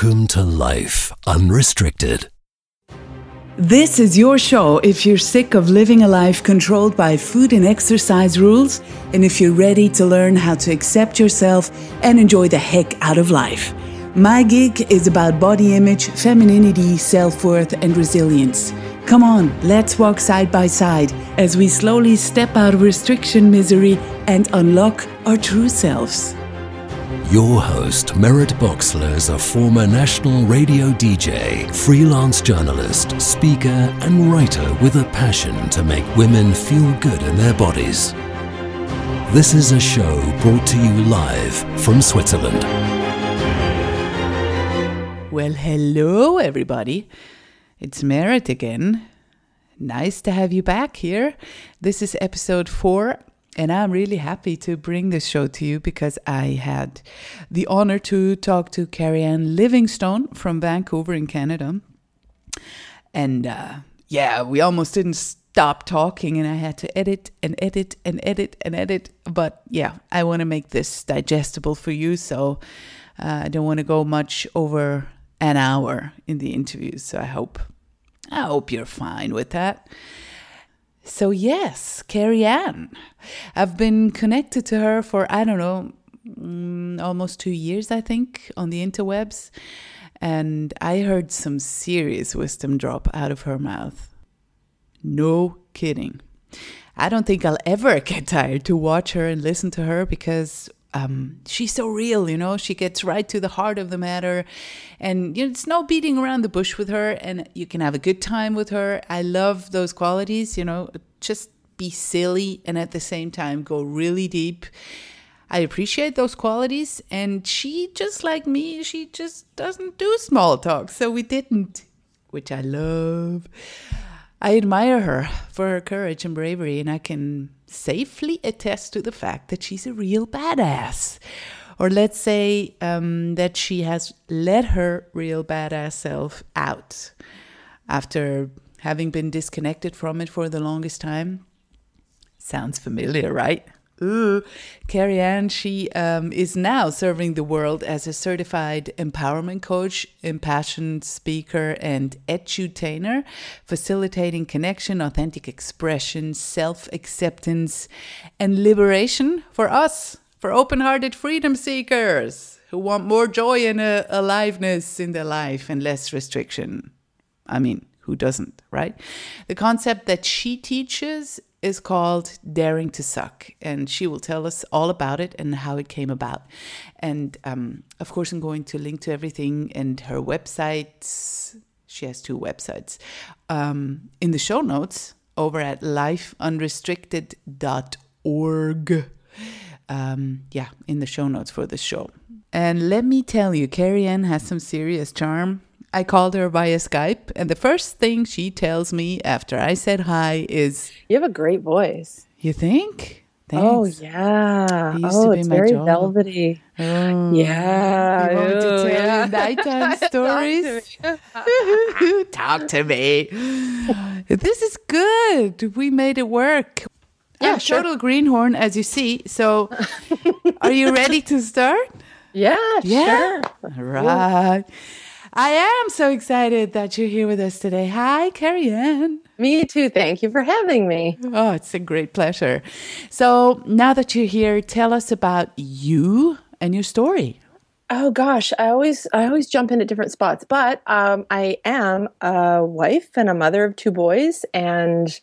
Welcome to Life Unrestricted. This is your show if you're sick of living a life controlled by food and exercise rules, and if you're ready to learn how to accept yourself and enjoy the heck out of life. My gig is about body image, femininity, self worth, and resilience. Come on, let's walk side by side as we slowly step out of restriction misery and unlock our true selves. Your host, Merritt Boxler, is a former national radio DJ, freelance journalist, speaker, and writer with a passion to make women feel good in their bodies. This is a show brought to you live from Switzerland. Well, hello, everybody. It's Merritt again. Nice to have you back here. This is episode four, and I'm really happy to bring this show to you because I had the honor to talk to Keri-Anne Livingstone from Vancouver in Canada. And uh, yeah, we almost didn't stop talking, and I had to edit and edit and edit and edit. But yeah, I want to make this digestible for you, so uh, I don't want to go much over an hour in the interviews. So I hope I hope you're fine with that. So, yes, Keri-Anne. I've been connected to her for, I don't know, mm, almost two years, I think, on the interwebs. And I heard some serious wisdom drop out of her mouth. No kidding. I don't think I'll ever get tired to watch her and listen to her because um, she's so real, you know. She gets right to the heart of the matter, and you know, it's no beating around the bush with her. And you can have a good time with her. I love those qualities, you know. Just be silly and at the same time go really deep. I appreciate those qualities, and she, just like me, she just doesn't do small talk. So we didn't, which I love. I admire her for her courage and bravery, and I can safely attest to the fact that she's a real badass. Or let's say um, that she has let her real badass self out after having been disconnected from it for the longest time. Sounds familiar, right? Ooh. Keri-Anne, she um, is now serving the world as a certified empowerment coach, impassioned speaker, and edutainer, facilitating connection, authentic expression, self acceptance, and liberation for us, for open hearted freedom seekers who want more joy and uh, aliveness in their life and less restriction. I mean, who doesn't, right? The concept that she teaches is called Daring to Suck, and she will tell us all about it and how it came about. And um, of course, I'm going to link to everything and her websites. She has two websites um, in the show notes over at lifeunrestricted.org. Um, yeah, in the show notes for the show. And let me tell you, Keri-Anne has some serious charm I called her via Skype, and the first thing she tells me after I said hi is, "You have a great voice." You think? Oh, Thanks. Oh yeah. oh, it's very job. velvety. Oh. Yeah. You want me to tell yeah. nighttime stories? Talk to me. this is good. We made it work. Yeah, I'm sure. total greenhorn, as you see. So, are you ready to start? Yeah, yeah. Sure. All right. I am so excited that you're here with us today. Hi, Keri-Anne. Me too. Thank you for having me. Oh, it's a great pleasure. So now that you're here, tell us about you and your story. Oh gosh, I always I always jump in at different spots, but um, I am a wife and a mother of two boys, and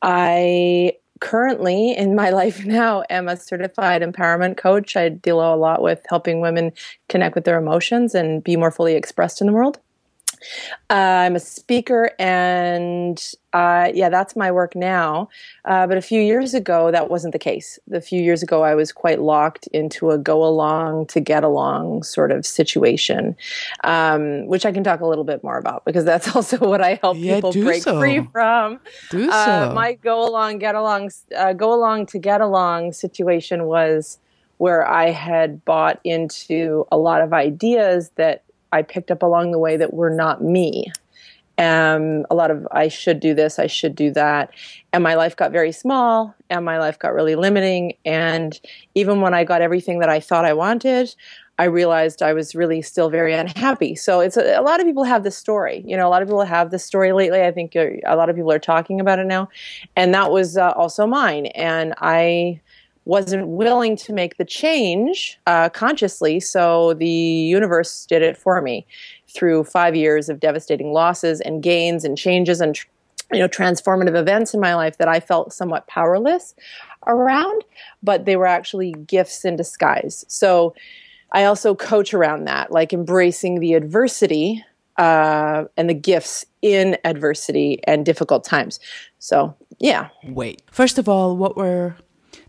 I currently in my life now am a certified empowerment coach. I deal a lot with helping women connect with their emotions and be more fully expressed in the world. Uh, I'm a speaker, and uh, yeah, that's my work now. Uh, but a few years ago, that wasn't the case. A few years ago, I was quite locked into a go along to get along sort of situation, um, which I can talk a little bit more about because that's also what I help yeah, people break so. free from. Do uh, so. my go along, get along, uh, go along to get along situation was where I had bought into a lot of ideas that I picked up along the way that were not me. um, a lot of I should do this, I should do that. And my life got very small and my life got really limiting. And even when I got everything that I thought I wanted, I realized I was really still very unhappy. So it's a, a, lot of people have this story. You know, a lot of people have this story lately. I think a lot of people are talking about it now, and that was uh, also mine. And I wasn't willing to make the change uh, consciously, so the universe did it for me through five years of devastating losses and gains and changes and you know transformative events in my life that I felt somewhat powerless around, but they were actually gifts in disguise. So I also coach around that, like embracing the adversity uh, and the gifts in adversity and difficult times. So, yeah. Wait. First of all, what were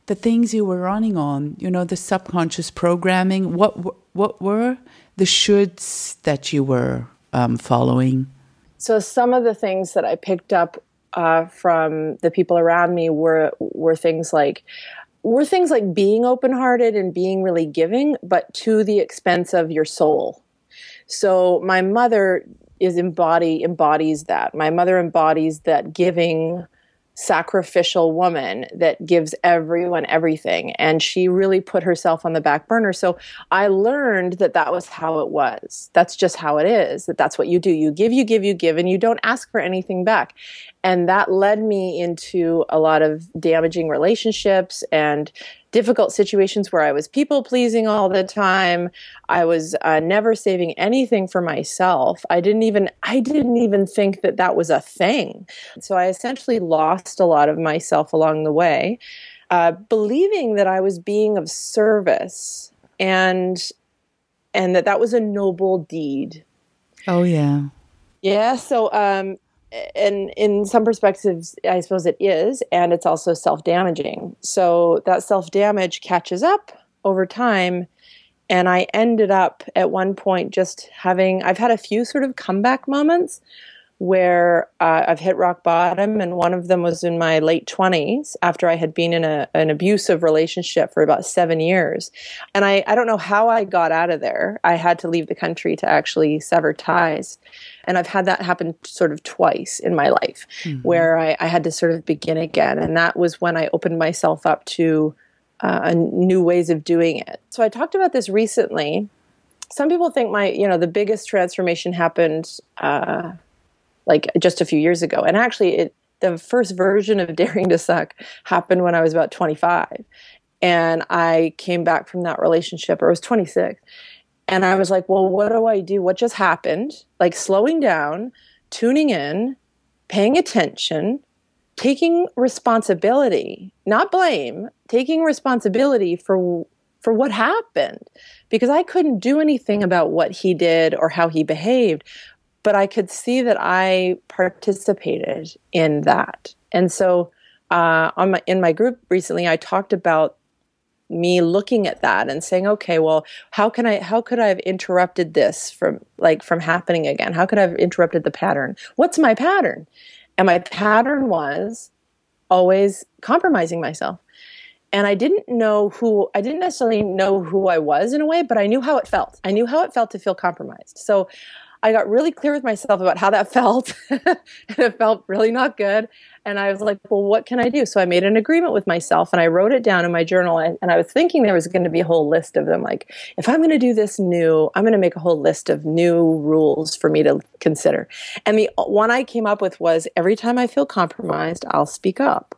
the things you were running on? You know, the subconscious programming. What what were the shoulds that you were um, following? So, some of the things that I picked up uh, from the people around me were were things like were things like being open hearted and being really giving, but to the expense of your soul. So my mother is embody embodies that. My mother embodies that giving sacrificial woman that gives everyone everything. And she really put herself on the back burner. So i learned that that was how it was. That's just how it is that that's what you do. You give you give you give and you don't ask for anything back. And that led me into a lot of damaging relationships and difficult situations where I was people pleasing all the time. I was uh, never saving anything for myself. I didn't even I didn't even think that that was a thing. So I essentially lost a lot of myself along the way, uh, believing that I was being of service and and that that was a noble deed. Oh yeah. Yeah, so um, and in some perspectives, I suppose it is, and it's also self damaging. So that self damage catches up over time. And I ended up at one point just having, I've had a few sort of comeback moments where uh, I've hit rock bottom, and one of them was in my late 20s after I had been in a, an abusive relationship for about seven years. And I, I don't know how I got out of there. I had to leave the country to actually sever ties. And I've had that happen sort of twice in my life mm-hmm. where I, I, had to sort of begin again. And that was when I opened myself up to uh, new ways of doing it. So I talked about this recently. Some people think my, you know, the biggest transformation happened. Uh, like just a few years ago. And actually, it, the first version of Daring to Suck happened when I was about 25. And I came back from that relationship, or I was 26. And I was like, well, what do I do? What just happened? Like slowing down, tuning in, paying attention, taking responsibility, not blame, taking responsibility for for what happened because I couldn't do anything about what he did or how he behaved, but I could see that I participated in that. And so, uh, on my, in my group recently, I talked about me looking at that and saying, okay, well, how can I, how could I have interrupted this from like from happening again? How could I have interrupted the pattern? What's my pattern? And my pattern was always compromising myself. And I didn't know who, I didn't necessarily know who I was in a way, but I knew how it felt. I knew how it felt to feel compromised. So I got really clear with myself about how that felt. and it felt really not good. And I was like, well, what can I do? So I made an agreement with myself and I wrote it down in my journal. And, and I was thinking there was going to be a whole list of them. Like, if I'm going to do this new, I'm going to make a whole list of new rules for me to consider. And the one I came up with was every time I feel compromised, I'll speak up.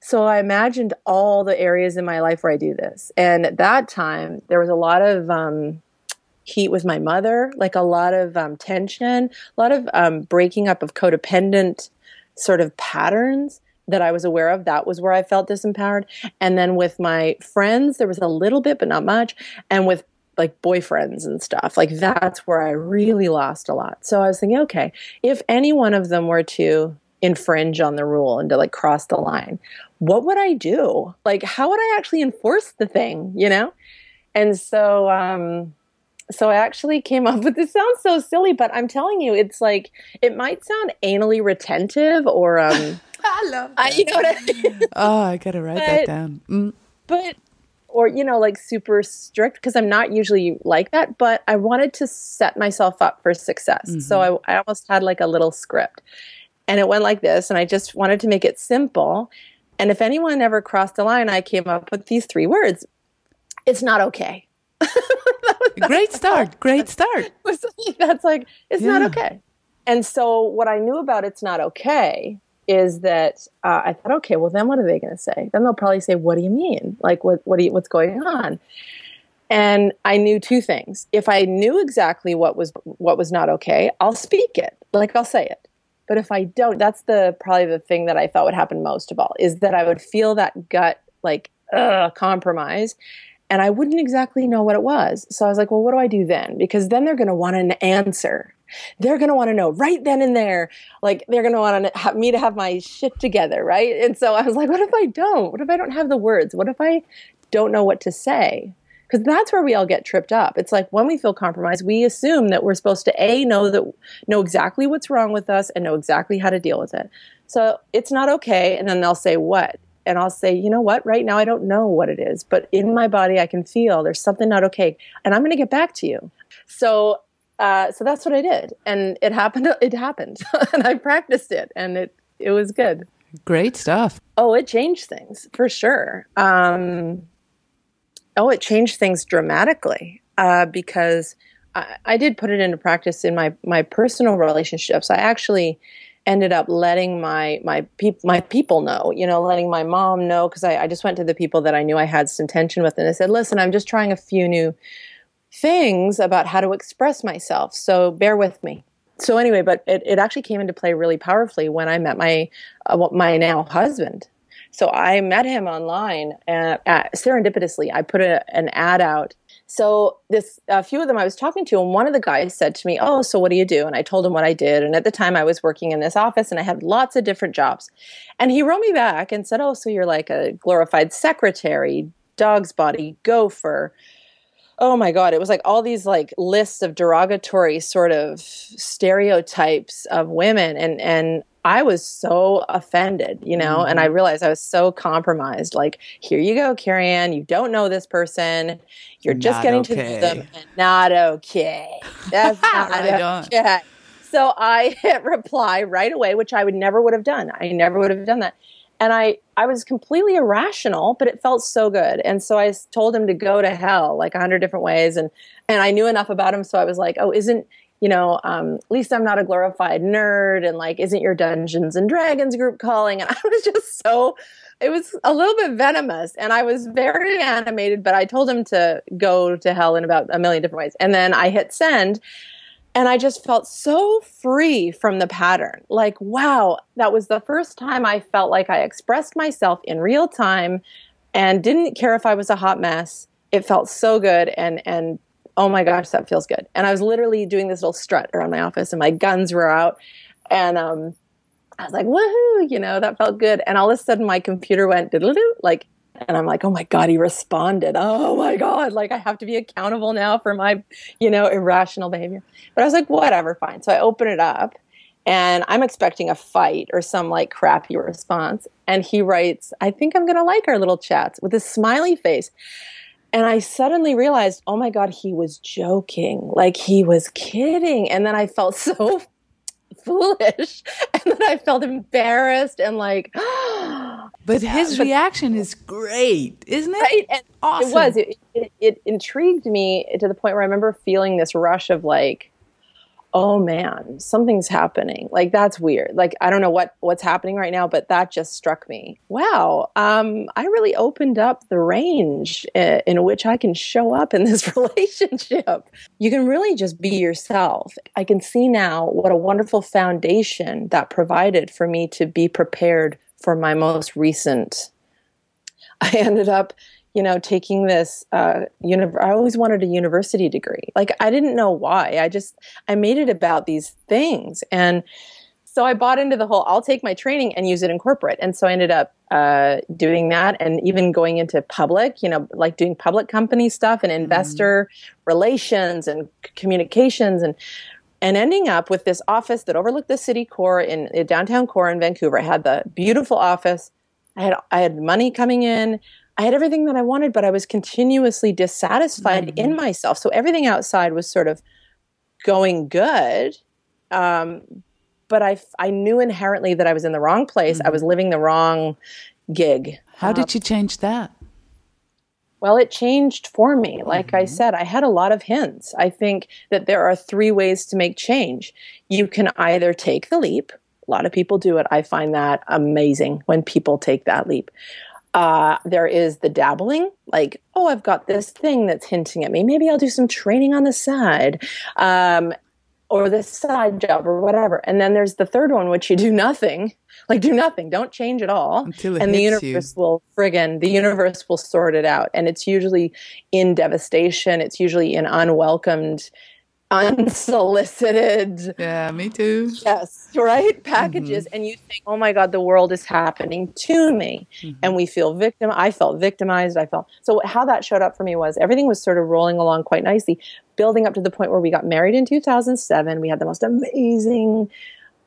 So I imagined all the areas in my life where I do this. And at that time, there was a lot of, um, heat with my mother, like a lot of um, tension, a lot of um, breaking up of codependent sort of patterns that I was aware of. That was where I felt disempowered. And then with my friends, there was a little bit, but not much. And with like boyfriends and stuff, like that's where I really lost a lot. So I was thinking, okay, if any one of them were to infringe on the rule and to like cross the line, what would I do? Like, how would I actually enforce the thing, you know? And so, um, so I actually came up with this sounds so silly, but I'm telling you, it's like it might sound anally retentive or um I love that. I, you know what I mean? oh, I gotta write but, that down. Mm. But or you know like super strict because i'm not usually like that but i wanted to set myself up for success mm-hmm. so I, I almost had like a little script and it went like this and i just wanted to make it simple and if anyone ever crossed the line i came up with these three words it's not okay great start great start that's like it's yeah. not okay and so what i knew about it's not okay is that uh, I thought, okay, well then what are they going to say? Then they'll probably say, "What do you mean? Like what what you, what's going on?" And I knew two things. If I knew exactly what was what was not okay, I'll speak it. Like I'll say it. But if I don't, that's the probably the thing that I thought would happen most of all is that I would feel that gut like ugh, compromise and I wouldn't exactly know what it was. So I was like, well, what do I do then? Because then they're going to want an answer they're going to want to know right then and there. Like they're going to want me to have my shit together, right? And so I was like, what if I don't? What if I don't have the words? What if I don't know what to say? Because that's where we all get tripped up. It's like when we feel compromised, we assume that we're supposed to a know that know exactly what's wrong with us and know exactly how to deal with it. So it's not okay, and then they'll say what, and I'll say, you know what, right now I don't know what it is, but in my body I can feel there's something not okay, and I'm going to get back to you. So uh, so that's what I did, and it happened. It happened, and I practiced it, and it it was good. Great stuff. Oh, it changed things for sure. Um, oh, it changed things dramatically uh, because I, I, did put it into practice in my my personal relationships. I actually ended up letting my my pe- my people know, you know, letting my mom know because I, I just went to the people that I knew I had some tension with, and I said, "Listen, I'm just trying a few new." things about how to express myself. So bear with me. So anyway, but it, it actually came into play really powerfully when I met my uh, my now husband. So I met him online at, at, serendipitously. I put a, an ad out. So this a few of them I was talking to, and one of the guys said to me, "Oh, so what do you do?" And I told him what I did. And at the time, I was working in this office, and I had lots of different jobs. And he wrote me back and said, "Oh, so you're like a glorified secretary, dog's body, gopher." Oh my god it was like all these like lists of derogatory sort of stereotypes of women and and I was so offended, you know, mm-hmm. and I mm-hmm. realized I was so compromised. Like, here you go, Keri-Anne, you don't know this person. You're just not getting okay. to know them. Not okay. That's not okay. So I hit reply right away, which I would never would have done. I never would have done that and I I was completely irrational, but it felt so good. And so I told him to go to hell like a hundred different ways, and and I knew enough about him, so I was like, oh, isn't you know, um, at least I'm not a glorified nerd, and like, isn't your Dungeons and Dragons group calling? And I was just so, it was a little bit venomous, and I was very animated, but I told him to go to hell in about a million different ways, and then I hit send, and I just felt so free from the pattern. Like, wow, that was the first time I felt like I expressed myself in real time and didn't care if I was a hot mess. It felt so good and and oh my gosh, that feels good. And I was literally doing this little strut around my office and my guns were out and um I was like, woohoo, you know, that felt good. And all of a sudden my computer went like and I'm like, oh my God, he responded. Oh my God, like I have to be accountable now for my, you know, irrational behavior. But I was like, whatever, fine. So I open it up and I'm expecting a fight or some like crappy response. And he writes, I think I'm going to like our little chats with a smiley face. And I suddenly realized, oh my God, he was joking. Like he was kidding. And then I felt so foolish. And then I felt embarrassed and like, but his but, reaction is great, isn't it? Right. And awesome. It was. It, it, it intrigued me to the point where I remember feeling this rush of like, oh man, something's happening. Like that's weird. Like I don't know what what's happening right now, but that just struck me. Wow, um, I really opened up the range in, in which I can show up in this relationship. You can really just be yourself. I can see now what a wonderful foundation that provided for me to be prepared for my most recent. I ended up you know, taking this, uh, uni- I always wanted a university degree. Like, I didn't know why. I just, I made it about these things. And so I bought into the whole, I'll take my training and use it in corporate. And so I ended up uh, doing that and even going into public, you know, like doing public company stuff and investor mm-hmm. relations and communications and, and ending up with this office that overlooked the city core in, in downtown core in Vancouver. I had the beautiful office. I had I had money coming in. I had everything that I wanted, but I was continuously dissatisfied mm-hmm. in myself. So everything outside was sort of going good. Um, but I, I knew inherently that I was in the wrong place. Mm-hmm. I was mm-hmm. living the wrong gig. How um, did you change that? Well, it changed for me. Like mm-hmm. I said, I had a lot of hints. I think that there are three ways to make change. You can either take the leap. A lot of people do it. I find that amazing when people take that leap. Uh, there is the dabbling, like, oh, I've got this thing that's hinting at me. Maybe I'll do some training on the side. Um, or this side job or whatever. And then there's the third one, which you do nothing, like do nothing, don't change at all. Until and the universe you. will friggin' the universe will sort it out. And it's usually in devastation. It's usually in unwelcomed unsolicited. Yeah, me too. Yes, right? Packages. Mm-hmm. And you think, oh my God, the world is happening to me. Mm-hmm. And we feel victim. I felt victimized. I felt. So, how that showed up for me was everything was sort of rolling along quite nicely, building up to the point where we got married in 2007. We had the most amazing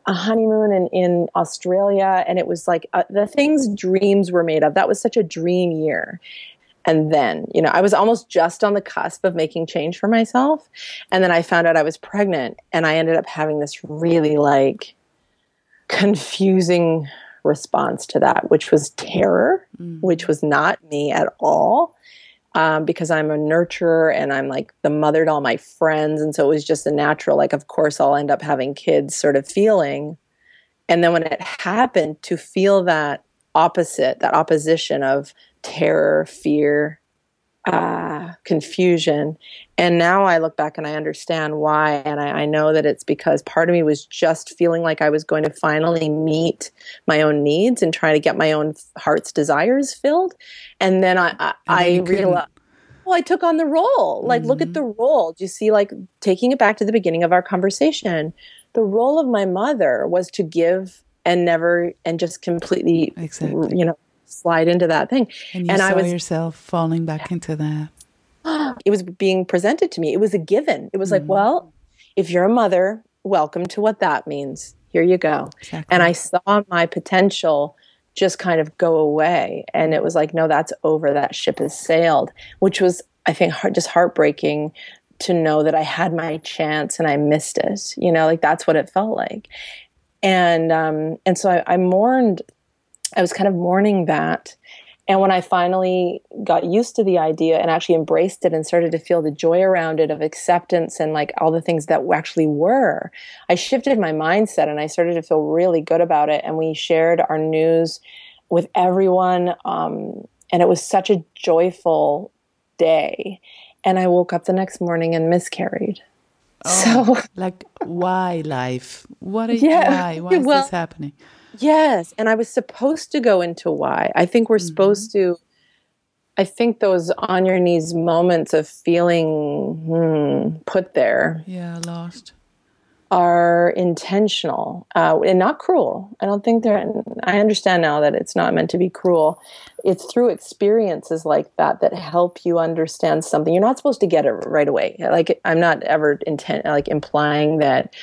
a honeymoon in, in Australia. And it was like uh, the things dreams were made of. That was such a dream year. And then, you know, I was almost just on the cusp of making change for myself. And then I found out I was pregnant and I ended up having this really like confusing response to that, which was terror, mm. which was not me at all. Um, because I'm a nurturer and I'm like the mother to all my friends. And so it was just a natural, like, of course, I'll end up having kids sort of feeling. And then when it happened, to feel that opposite, that opposition of terror, fear, uh, confusion. And now I look back and I understand why. And I, I, know that it's because part of me was just feeling like I was going to finally meet my own needs and try to get my own heart's desires filled. And then I, I, I realized. Well, I took on the role. Like, mm-hmm. look at mm-hmm. the role. Do you see, like, taking it back to the beginning of our conversation? The role of my mother was to give and never, and just completely, exactly. you know, slide into that thing. And you and saw I was, yourself falling back into that. It was being presented to me. It was a given. It was mm. like, well, if you're a mother, welcome to what that means. Here you go. Exactly. And I saw my potential just kind of go away. And it was like, no, that's over. That ship has sailed, which was, I think, heart, just heartbreaking to know that I had my chance and I missed it. You know, like that's what it felt like. And um, and so I, I mourned I was kind of mourning that. And when I finally got used to the idea and actually embraced it and started to feel the joy around it of acceptance and like all the things that actually were, I shifted my mindset and I started to feel really good about it. And we shared our news with everyone. Um, and it was such a joyful day. And I woke up the next morning and miscarried. Oh, so, like, why life? What? Are, yeah, why? Why is well, this happening? Yes. And I was supposed to go into why. I think we're mm-hmm. supposed to, I think those on your knees moments of feeling hmm, put there. Yeah, lost. Are intentional uh, and not cruel. I don't think they're, I understand now that it's not meant to be cruel. It's through experiences like that that help you understand something. You're not supposed to get it right away. Like, I'm not ever intent, like implying that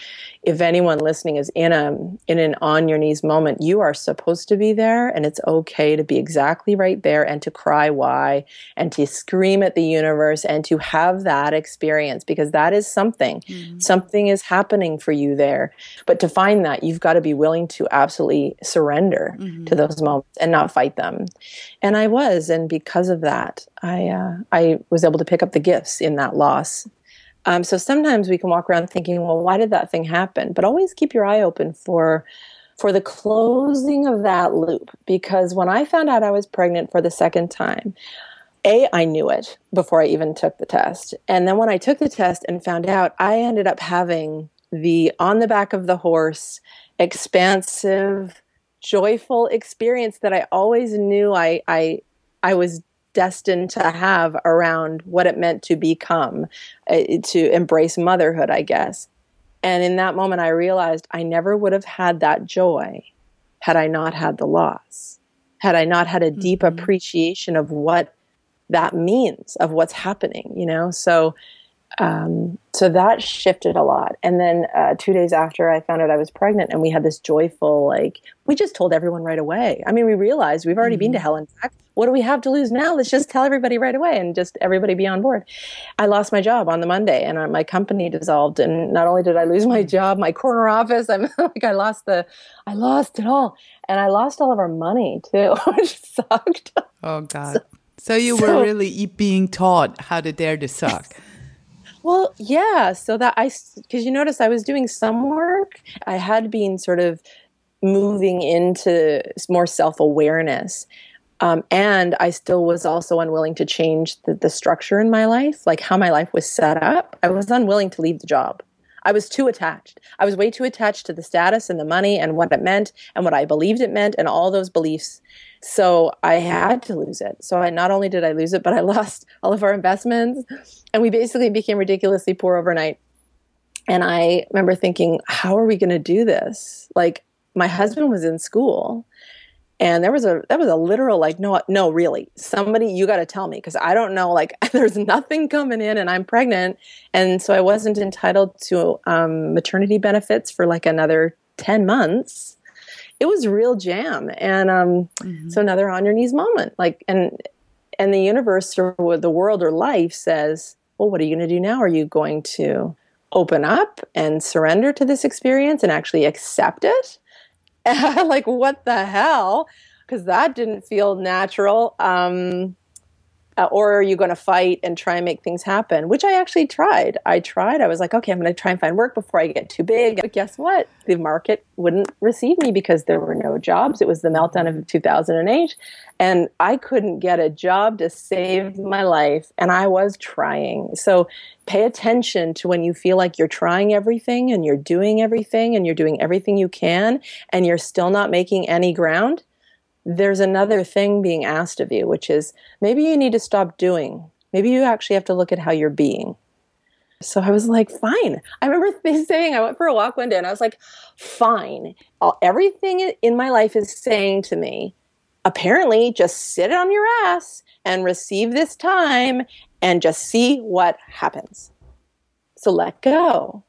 if anyone listening is in a in an on your knees moment you are supposed to be there and it's okay to be exactly right there and to cry why and to scream at the universe and to have that experience because that is something mm-hmm. something is happening for you there but to find that you've got to be willing to absolutely surrender mm-hmm. to those moments and not fight them and i was and because of that i uh, i was able to pick up the gifts in that loss um, so sometimes we can walk around thinking, well, why did that thing happen? But always keep your eye open for for the closing of that loop because when I found out I was pregnant for the second time, a I knew it before I even took the test. And then when I took the test and found out, I ended up having the on the back of the horse expansive joyful experience that I always knew I I I was destined to have around what it meant to become, uh, to embrace motherhood, I guess. And in that moment, I realized I never would have had that joy had I not had the loss, had I not had a deep mm-hmm. appreciation of what that means, of what's happening, you know? So, um, so that shifted a lot. And then uh, two days after I found out I was pregnant, and we had this joyful, like, we just told everyone right away. I mean, we realized we've already mm-hmm. been to mm-hmm. hell and back. What do we have to lose now? Let's just tell everybody right away and just everybody be on board. I lost my job on the Monday, and uh, my company dissolved. And not only did I lose my job, my corner office, I'm like, I lost the, I lost it all, and I lost all of our money too, which sucked. Oh God. So, so you so, were really being taught how to dare to suck. Well, yeah. So that I, because you notice I was doing some work, I had been sort of moving into more self awareness. Um, and I still was also unwilling to change the, the structure in my life, like how my life was set up. I was unwilling to leave the job. I was too attached. I was way too attached to the status and the money and what it meant and what I believed it meant and all those beliefs so I had to lose it. So I not only did I lose it, but I lost all of our investments and we basically became ridiculously poor overnight. And I remember thinking, how are we going to do this? Like my husband was in school and there was a that was a literal like no no really somebody you got to tell me because i don't know like there's nothing coming in and i'm pregnant and so i wasn't entitled to um, maternity benefits for like another 10 months it was real jam. And um, mm-hmm. so another on your knees moment. Like and and the universe or the world or life says well what are you going to do now? Are you going to open up and surrender to this experience and actually accept it? Like what the hell? Because that didn't feel natural. Um, uh, or are you going to fight and try and make things happen? Which I actually tried. I tried. I was like, okay, I'm going to try and find work before I get too big. But guess what? The market wouldn't receive me because there were no jobs. It was the meltdown of 2008. And I couldn't get a job to save my life. And I was trying. So pay attention to when you feel like you're trying everything and you're doing everything and you're doing everything you can and you're still not making any ground there's another thing being asked of you, which is maybe you need to stop doing. Maybe you actually have to look at how you're being. So I was like, fine. I remember saying, I went for a walk one day and I was like, fine. All, everything in my life is saying to me, apparently, just sit on your ass and receive this time and just see what happens. So let go.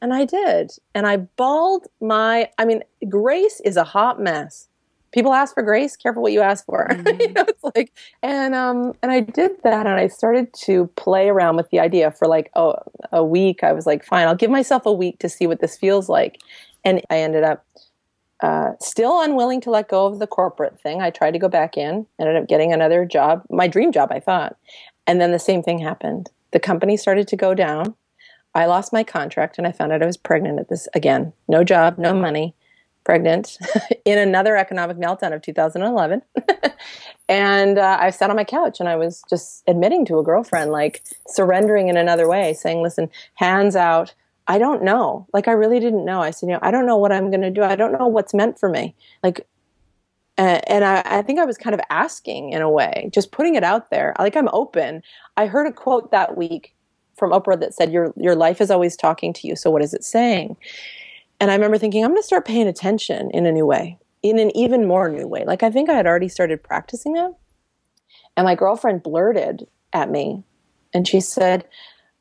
And I did. And I bawled my, I mean, grace is a hot mess people ask for grace careful what you ask for. Mm-hmm. you know, it's like and um and i did that and i started to play around with the idea for like oh, a week. I was like fine i'll give myself a week to see what this feels like. And i ended up uh, still unwilling to let go of the corporate thing. I tried to go back in ended up getting another job my dream job i thought. And then the same thing happened. The company started to go down. I lost my contract and i found out i was pregnant at this again no job no money pregnant in another economic meltdown of 2011. and uh, I sat on my couch and I was just admitting to a girlfriend, like surrendering in another way, saying, listen, hands out. I don't know. Like, I really didn't know. I said, you know, I don't know what I'm going to do. I don't know what's meant for me. Like, uh, and I, I think I was kind of asking in a way, just putting it out there. Like, I'm open. I heard a quote that week from Oprah that said, your, your life is always talking to you. So, what is it saying? And I remember thinking, I'm going to start paying attention in a new way, in an even more new way. Like I think I had already started practicing that. And my girlfriend blurted at me and she said,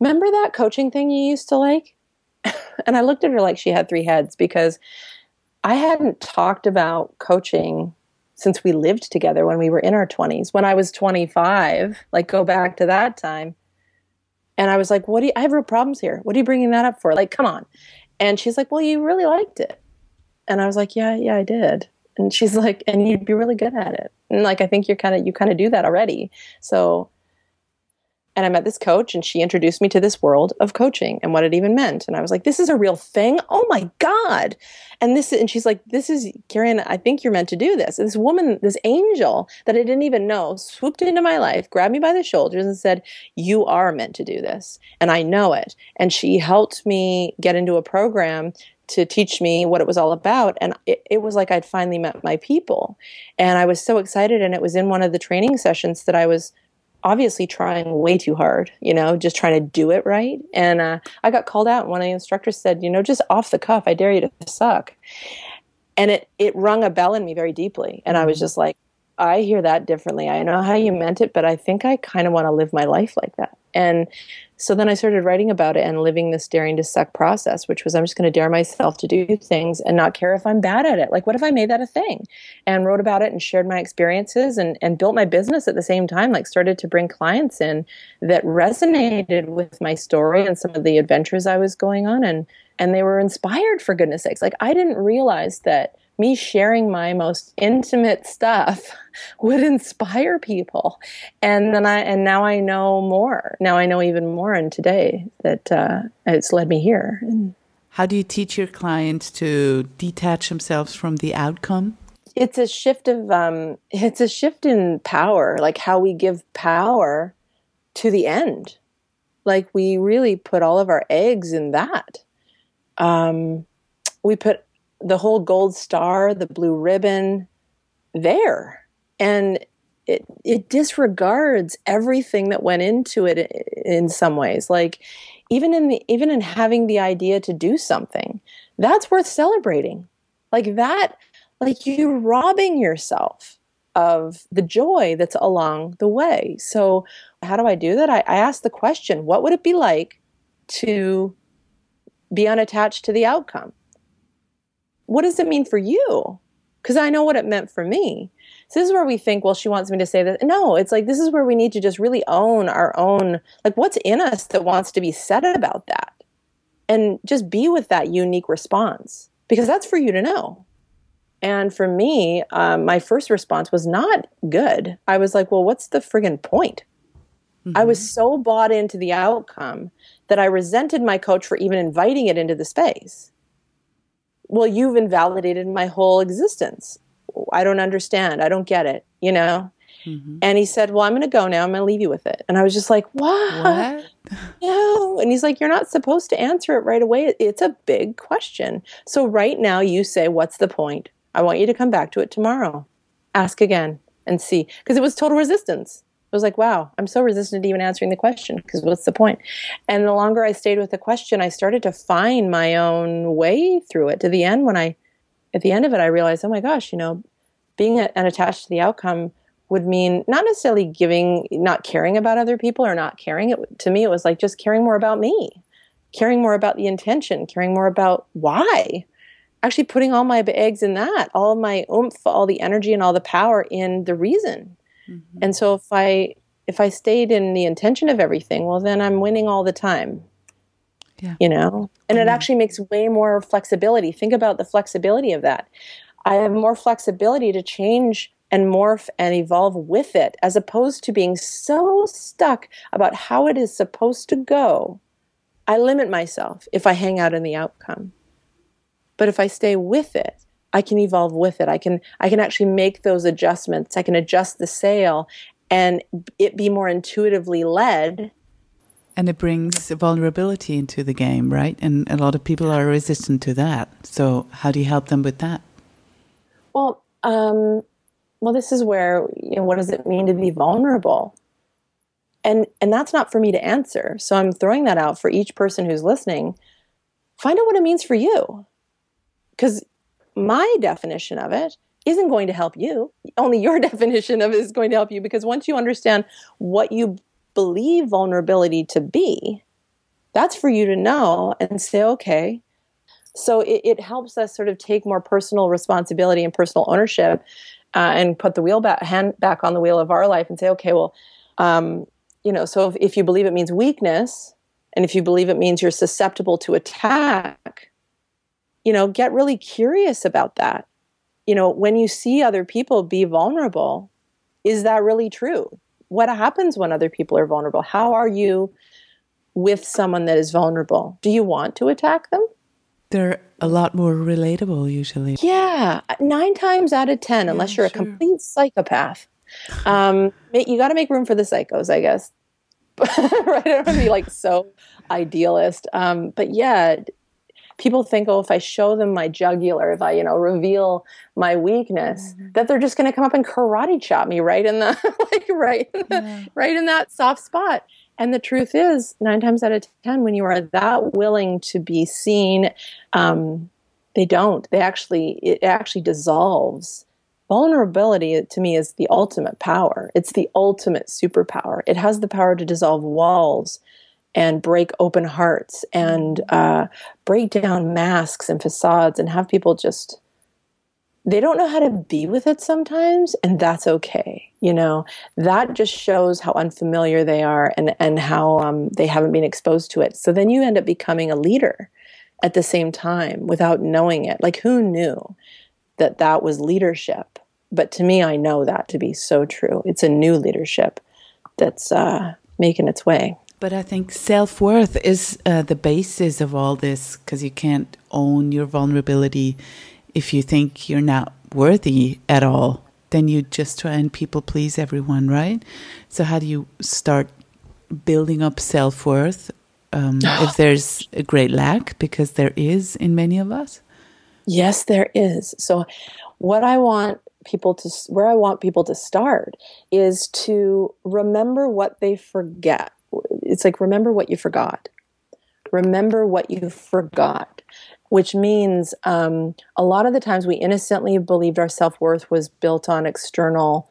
Remember that coaching thing you used to like? and I looked at her like she had three heads because I hadn't talked about coaching since we lived together when we were in our 20s. When I was 25, like go back to that time. And I was like, what do you, I have real problems here. What are you bringing that up for? Like, come on. And she's like, Well, you really liked it. And I was like, Yeah, yeah, I did. And she's like, And you'd be really good at it. And like, I think you're kind of, you kind of do that already. So and I met this coach, and she introduced me to this world of coaching and what it even meant. And I was like, "This is a real thing! Oh my god!" And this, and she's like, "This is Karen. I think you're meant to do this." And this woman, this angel that I didn't even know, swooped into my life, grabbed me by the shoulders, and said, "You are meant to do this, and I know it." And she helped me get into a program to teach me what it was all about. And it, it, was like I'd finally met my people. And I was so excited. And it was in one of the training sessions that I was obviously trying way too hard, you know, just trying to do it right. And uh, I got called out. And one of the instructors said, you know, just off the cuff, I dare you to suck. And it, it rung a bell in me very deeply. And I was mm-hmm. just like, I hear that differently. I know how you meant it, but I think I kind of want to live my life like that. And so then I started writing about it and living this daring to suck process, which was I'm just going to dare myself to do things and not care if I'm bad at it. Like, what if I made that a thing? And wrote about it and shared my experiences and, and built my business at the same time, like, started to bring clients in that resonated with my story and some of the adventures I was going on. And, and they were inspired for goodness sakes. Like, I didn't realize that me sharing my most intimate stuff would inspire people. And then i and now i know more. Now i know even more and today that uh, it's led me here. And how do you teach your clients to detach themselves from the outcome? It's a shift of um, it's a shift in power like how we give power to the end. Like we really put all of our eggs in that. Um, we put the whole gold star, the blue ribbon there. And it, it disregards everything that went into it in some ways. Like even in the even in having the idea to do something, that's worth celebrating. Like that, like you're robbing yourself of the joy that's along the way. So how do I do that? I, I ask the question, what would it be like to be unattached to the outcome? What does it mean for you? Because I know what it meant for me. So this is where we think, well, she wants me to say that. No, it's like this is where we need to just really own our own, like what's in us that wants to be said about that. And just be with that unique response because that's for you to know. And for me, um, my first response was not good. I was like, well, what's the friggin' point? Mm-hmm. I was mm-hmm. so bought into the outcome that I resented my coach for even inviting it into the space well, you've invalidated my whole existence. I don't understand. I don't get it, you know? Mm-hmm. And he said, Well, I'm going to go now. I'm going to leave you with it. And I was just like, What? what? no. And he's like, You're not supposed to answer it right away. It's a big question. So, right now, you say, What's the point? I want you to come back to it tomorrow. Ask again and see. Because it was total resistance. I was like, wow, I'm so resistant to even answering the question because what's the point? And the longer I stayed with the question, I started to find my own way through it. To the end, when I, at the end of it, I realized, oh my gosh, you know, being unattached to the outcome would mean not necessarily giving, not caring about other people or not caring. It, to me, it was like just caring more about me, caring more about the intention, caring more about why. Actually, putting all my eggs in that, all my oomph, all the energy, and all the power in the reason Mm-hmm. And so if I if I stayed in the intention of everything, well then I'm winning all the time. Yeah. You know? And mm-hmm. it actually makes way more flexibility. Think about the flexibility of that. I have more flexibility to change and morph and evolve with it as opposed to being so stuck about how it is supposed to go. I limit myself if I hang out in the outcome. But if I stay with it, I can evolve with it. I can I can actually make those adjustments. I can adjust the sail and it be more intuitively led. And it brings vulnerability into the game, right? And a lot of people are resistant to that. So how do you help them with that? Well, um, well, this is where you know what does it mean to be vulnerable? And and that's not for me to answer. So I'm throwing that out for each person who's listening. Find out what it means for you. Because my definition of it isn't going to help you. Only your definition of it is going to help you because once you understand what you believe vulnerability to be, that's for you to know and say, okay. So it, it helps us sort of take more personal responsibility and personal ownership uh, and put the wheel back, hand back on the wheel of our life and say, okay, well, um, you know, so if, if you believe it means weakness and if you believe it means you're susceptible to attack, you know, get really curious about that. You know, when you see other people be vulnerable, is that really true? What happens when other people are vulnerable? How are you with someone that is vulnerable? Do you want to attack them? They're a lot more relatable usually. Yeah, nine times out of 10, unless yeah, you're sure. a complete psychopath. Um, you got to make room for the psychos, I guess. right? I don't want to be like so idealist. Um, but yeah, people think, oh, if I show them my jugular, if I, you know, reveal my weakness, mm-hmm. that they're just going to come up and karate chop me right in the, like, right, in the, yeah. right in that soft spot. And the truth is, nine times out of 10, when you are that willing to be seen, um, they don't. They actually, it actually dissolves vulnerability to me is the ultimate power. It's the ultimate superpower. It has the power to dissolve walls and break open hearts and uh, break down masks and facades and have people just they don't know how to be with it sometimes and that's okay you know? That just shows how unfamiliar they are and and how um, they haven't been exposed to it. So then you end up becoming a leader at the same time without knowing it. Like who knew that that was leadership? But to me i know that to be so true. It's a new leadership that's uh, making its way but I think self worth is uh, the basis of all this because you can't own your vulnerability if you think you're not worthy at all, then you just try and people please everyone, right? So, how do you start building up self worth um, if there's a great lack? Because there is in many of us. Yes, there is. So, what I want people to, where I want people to start is to remember what they forget. It's like remember what you forgot. Remember what you forgot which means um, a lot of the times we innocently believed our self worth was built on external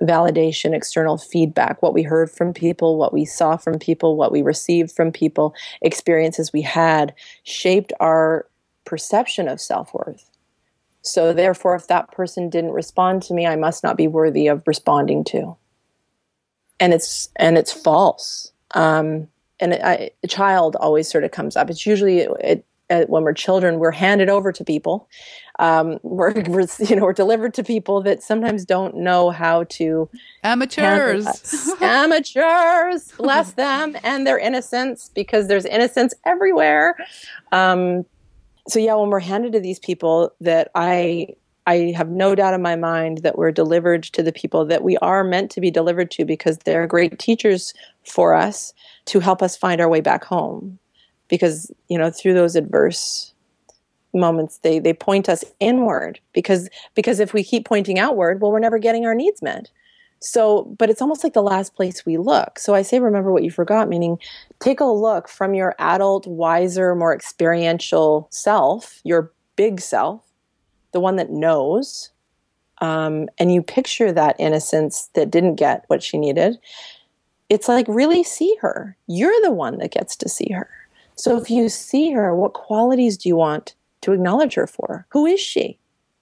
validation, external feedback, what we heard from people, what we saw from people, what we received from people, experiences we had shaped our perception of self worth. So, therefore, if that person didn't respond to me, I must not be worthy of responding to. And it's and it's false. Um, and it, I, a child always sort of comes up. It's usually it, uh, when we're children, we're handed over to people. Um, we're, we're, you know we're delivered to people that sometimes don't know how to amateurs amateurs bless them and their innocence because there's innocence everywhere um, so yeah when we're handed to these people that i i have no doubt in my mind that we're delivered to the people that we are meant to be delivered to because they're great teachers for us to help us find our way back home. Because you know through those adverse moments they they point us inward because because if we keep pointing outward well we're never getting our needs met. So but it's almost like the last place we look. So i say remember what you forgot meaning take a look from your adult wiser more experiential self your big self the one that knows um, and you picture that innocence that didn't get what she needed it's like really see her you're the one that gets to see her so if you see her, what qualities do you want to acknowledge her for? Who is she?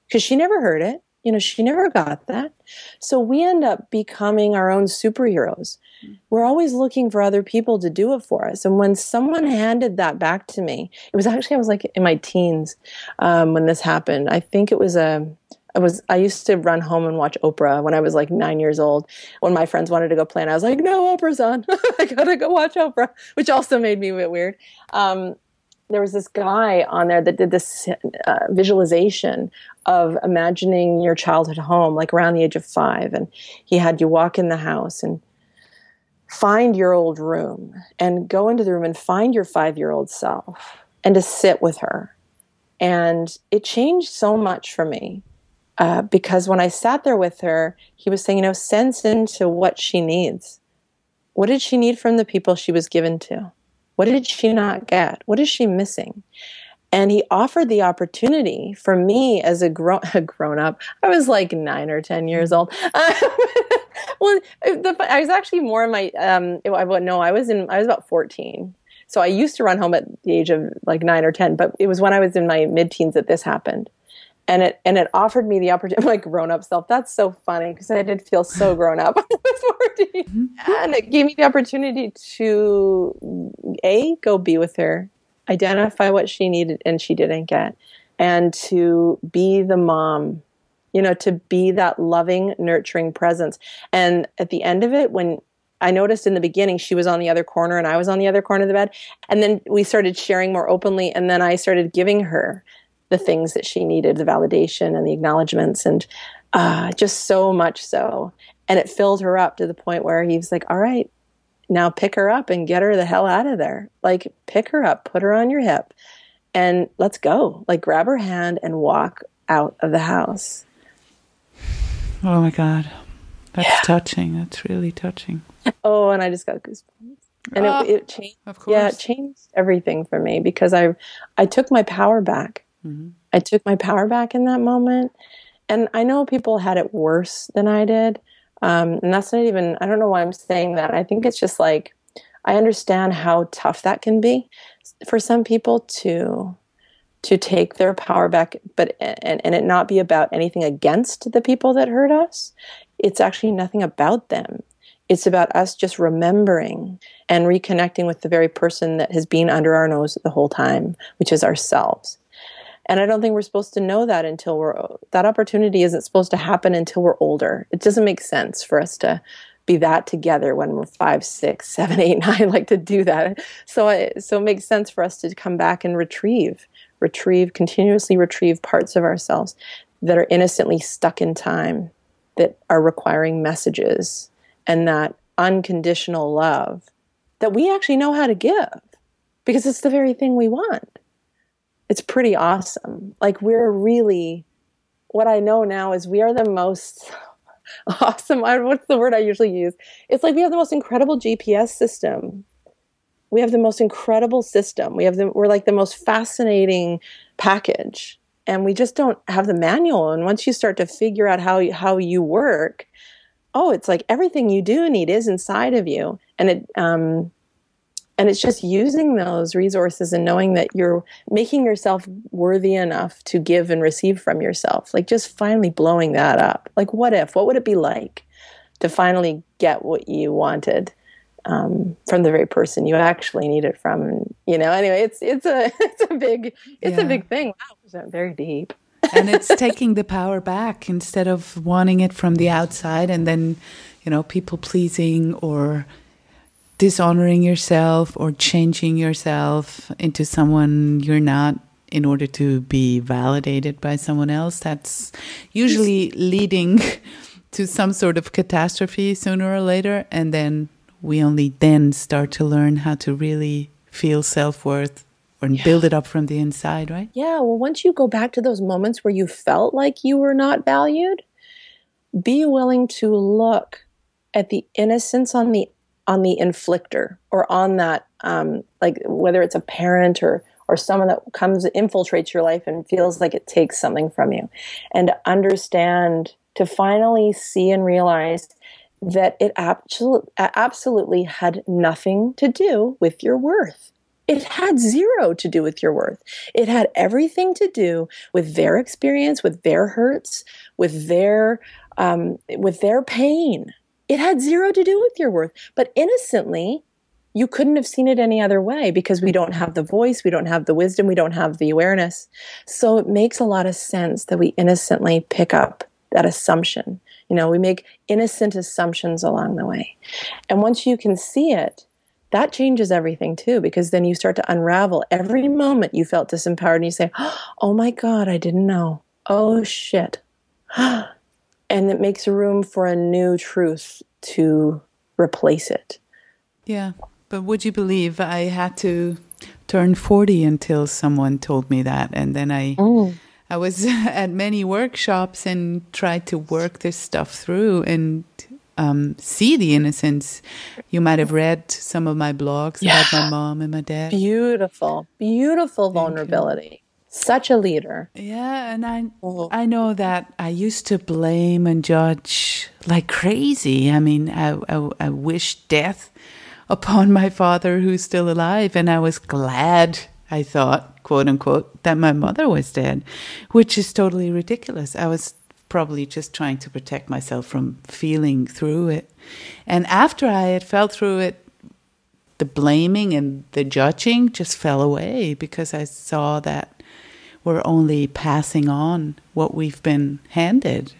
Because she never heard it. You know, she never got that. So we end up becoming our own superheroes. We're always looking for other people to do it for us. And when someone handed that back to me, it was actually, I was like in my teens um, when this happened. I think it was a, I was I used to run home and watch Oprah when I was like nine years old. When my friends wanted to go play, and I was like, "No, Oprah's on. I gotta go watch Oprah," which also made me a bit weird. Um, there was this guy on there that did this uh, visualization of imagining your childhood home, like around the age of five, and he had you walk in the house and find your old room and go into the room and find your five year old self and to sit with her. And it changed so much for me uh, because when I sat there with her, he was saying, you know, sense into what she needs. What did she need from the people she was given to? What did she not get? What is she missing? And he offered the opportunity for me as a, grown a grown up. I was like nine or 10 years old. well, the, I was actually more in my, um, I, no, I was in, I was about 14. So I used to run home at the age of like nine or 10, but it was when I was in my mid teens that this happened and it and it offered me the opportunity my grown up self that's so funny because i did feel so grown up 14 mm-hmm. and it gave me the opportunity to a go be with her identify what she needed and she didn't get and to be the mom you know to be that loving nurturing presence and at the end of it when I noticed in the beginning she was on the other corner and I was on the other corner of the bed. And then we started sharing more openly. And then I started giving her the things that she needed the validation and the acknowledgments and uh, just so much so and it filled her up to the point where he was like all right now pick her up and get her the hell out of there like pick her up put her on your hip and let's go like grab her hand and walk out of the house oh my god that's yeah. touching that's really touching oh and i just got goosebumps and oh, it, it changed yeah it changed everything for me because i i took my power back Mm-hmm. I took my power back in that moment. and I know people had it worse than I did. Um, and that's not even, I don't know why I'm saying that. I think it's just like, I understand how tough that can be for some people to to take their power back but and, and it not be about anything against the people that hurt us. It's actually nothing about them. It's about us just remembering and reconnecting with the very person that has been under our nose the whole time which is ourselves and i don't think we're supposed to know that until we're that opportunity isn't supposed to happen until we're older it doesn't make sense for us to be that together when we're five, six, seven, eight, nine, like to do that. So, so it makes sense for us to come back and retrieve, retrieve, continuously retrieve parts of ourselves that are innocently stuck in time, that are requiring messages, and that unconditional love that we actually know how to give because it's the very thing we want. It's pretty awesome. Like, we're really, what I know now is we are the most awesome. what's the word I usually use? It's like we have the most incredible GPS system. We have the most incredible system. We have the we're like the most fascinating package, and we just don't have the manual. And once you start to figure out how you, how you work, oh, it's like everything you do need is inside of you, and it um, and it's just using those resources and knowing that you're making yourself worthy enough to give and receive from yourself like just finally blowing that up. Like what if? What would it be like to finally get what you wanted um, from the very person you actually need it from? And, you know anyway it's it's a it's a big it's yeah. a big thing. Wow very deep? And it's taking the power back instead of wanting it from the outside and then you know people pleasing or dishonoring yourself or changing yourself into someone you're not in order to be validated by someone else. That's usually leading to some sort of catastrophe sooner or later. And then we only then start to learn how to really feel self worth or yeah. build it up from the inside, right? Yeah. Well, once you go back to those moments where you felt like you were not valued, be willing to look at the innocence on the on the inflictor or on that um, like whether it's a parent or or someone that comes infiltrates your life and feels like it takes something from you and understand to finally see and realize that it absolutely absolutely had nothing to do with your worth it had zero to do with your worth. It had everything to do with their experience, with their hurts, with their um, with their pain. It had zero to do with your worth. But innocently, you couldn't have seen it any other way because we don't have the voice, we don't have the wisdom, we don't have the awareness. So it makes a lot of sense that we innocently pick up that assumption. You know, we make innocent assumptions along the way. And once you can see it, that changes everything too, because then you start to unravel every moment you felt disempowered and you say, Oh my God, I didn't know. Oh shit. and it makes room for a new truth to replace it. Yeah, but would you believe I had to turn 40 until someone told me that and then I mm. I was at many workshops and tried to work this stuff through and um, see the innocence. You might have read some of my blogs yeah. about my mom and my dad. Beautiful, beautiful vulnerability such a leader. Yeah, and I oh. I know that I used to blame and judge like crazy. I mean, I I, I wish death upon my father who's still alive, and I was glad. I thought, quote unquote, that my mother was dead, which is totally ridiculous. I was probably just trying to protect myself from feeling through it. And after I had felt through it, the blaming and the judging just fell away because I saw that we're only passing on what we've been handed.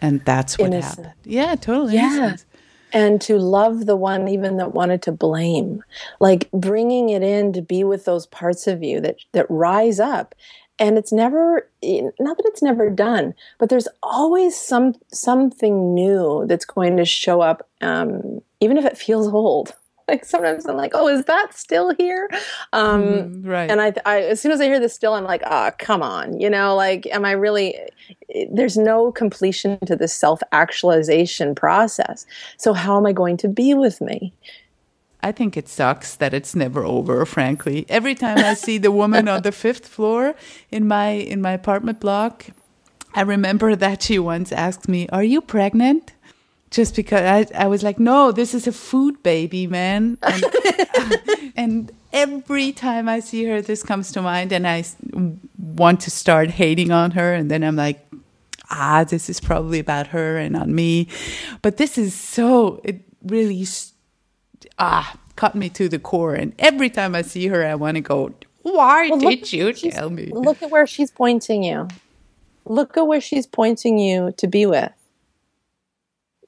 And that's what innocent. happened. Yeah, totally. Yeah. Innocent. And to love the one even that wanted to blame, like bringing it in to be with those parts of you that that rise up and it's never not that it's never done but there's always some something new that's going to show up um, even if it feels old like sometimes I'm like, oh, is that still here? Um, mm, right. And I, I, as soon as I hear this still, I'm like, oh, come on, you know, like, am I really? There's no completion to this self actualization process. So how am I going to be with me? I think it sucks that it's never over. Frankly, every time I see the woman on the fifth floor in my in my apartment block, I remember that she once asked me, Are you pregnant? Just because I, I was like, No, this is a food baby, man. And, and every time I see her, this comes to mind, and I want to start hating on her. And then I'm like, Ah, this is probably about her and not me. But this is so, it really ah cut me to the core and every time i see her i want to go why Well, did you tell me Look at where she's pointing you. Look at where she's pointing you to be with.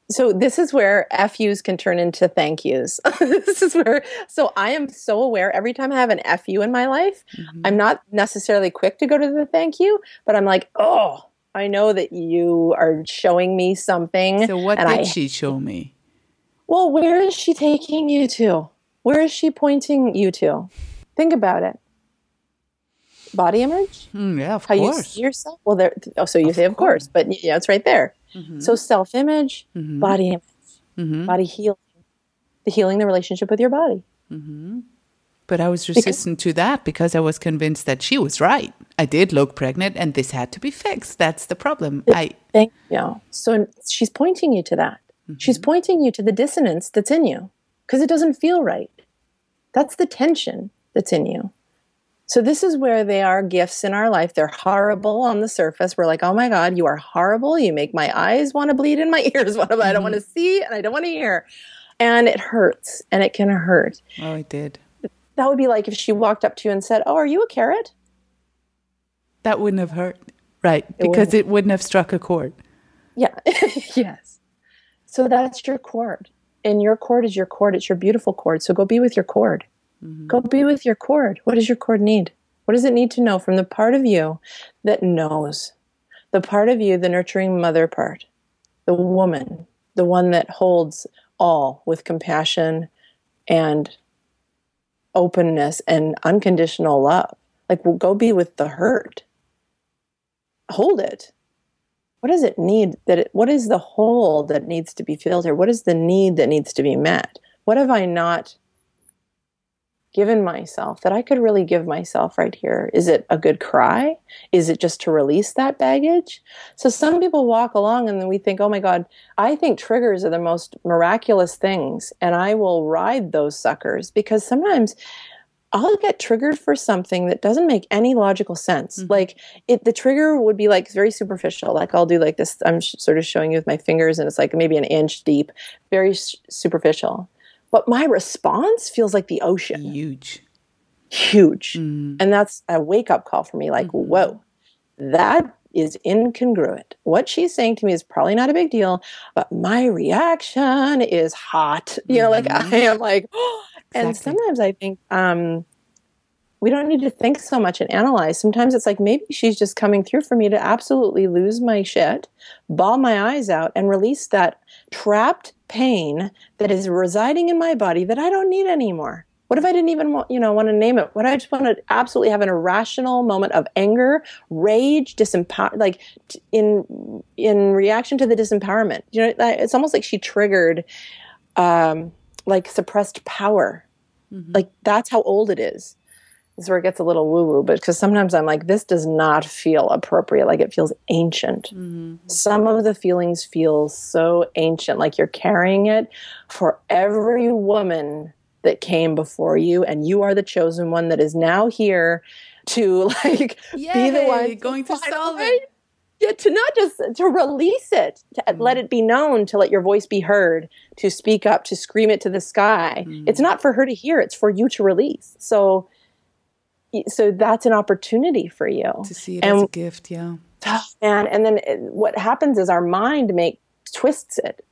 So this is where FUs can turn into thank yous. this is where so I am so aware every time I have an FU in my life, Mm-hmm. I'm not necessarily quick to go to the thank you, but I'm like, "Oh, I know that you are showing me something." so what did I she show me Well, where is she taking you to? Where is she pointing you to? Think about it. Body image? Hmm, yeah of How you course see yourself? Well, there. Oh, so you Of say, of course, but yeah, it's right there. Mm-hmm. So self-image, body image, Mhm. body healing, the healing the relationship with your body. but i was resistant to that because i was convinced that she was right i did look pregnant and this had to be fixed that's the problem i Thank you. So she's pointing you to that. She's pointing you to the dissonance that's in you because it doesn't feel right. That's the tension that's in you. So this is where they are gifts in our life. They're horrible on the surface. We're like, oh my God, you are horrible. You make my eyes want to bleed and my ears want to I don't want to mm-hmm. see and I don't want to hear. And it hurts and it can hurt. oh it did That would be like if she walked up to you and said, Oh, are you a carrot? that wouldn't have hurt right because it wouldn't have struck a chord Yeah. yes. So that's your chord, And your chord is your chord. It's your beautiful chord. So go be with your chord. Go be with your chord. What does your chord need? What does it need to know from the part of you that knows? The part of you, the nurturing mother part, the woman, the one that holds all with compassion and openness and unconditional love. Like, well, go be with the hurt. Hold it what does it need that it, what is the hole that needs to be filled here what is the need that needs to be met what have i not given myself that i could really give myself right here is it a good cry is it just to release that baggage so some people walk along and then we think oh my god i think triggers are the most miraculous things and i will ride those suckers because sometimes I'll get triggered for something that doesn't make any logical sense. Mm-hmm. Like it, the trigger would be like very superficial. Like I'll do like this. I'm sh- sort of showing you with my fingers, and it's like maybe an inch deep, very s- superficial. But my response feels like the ocean, huge huge, mm. and that's a wake up call for me. Like, mm-hmm. whoa, that is incongruent. What she's saying to me is probably not a big deal, but my reaction is hot. You know, like mm-hmm. I am like, and Exactly. sometimes I think um, we don't need to think so much and analyze. Sometimes it's like maybe she's just coming through for me to absolutely lose my shit, bawl my eyes out, and release that trapped pain that is residing in my body that I don't need anymore. What if I didn't even want, you know, want to name it? What if I just want to absolutely have an irrational moment of anger, rage, disempower, like t- in in reaction to the disempowerment. You know, that- it's almost like she triggered, um, like suppressed power. Like that's how old it is. This is where it gets a little woo woo, but because sometimes I'm like, this does not feel appropriate. Like it feels ancient. Some of the feelings feel so ancient, like you're carrying it for every woman that came before you, and you are the chosen one that is now here to like be the one going to solve it. Yeah, to not just to release it, to Mm. let it be known, to let your voice be heard, to speak up, to scream it to the sky. Mm. It's not for her to hear; it's for you to release. So, so that's an opportunity for you. To see it And- as a gift yeah. Oh, and and then it, what happens is our mind make twists it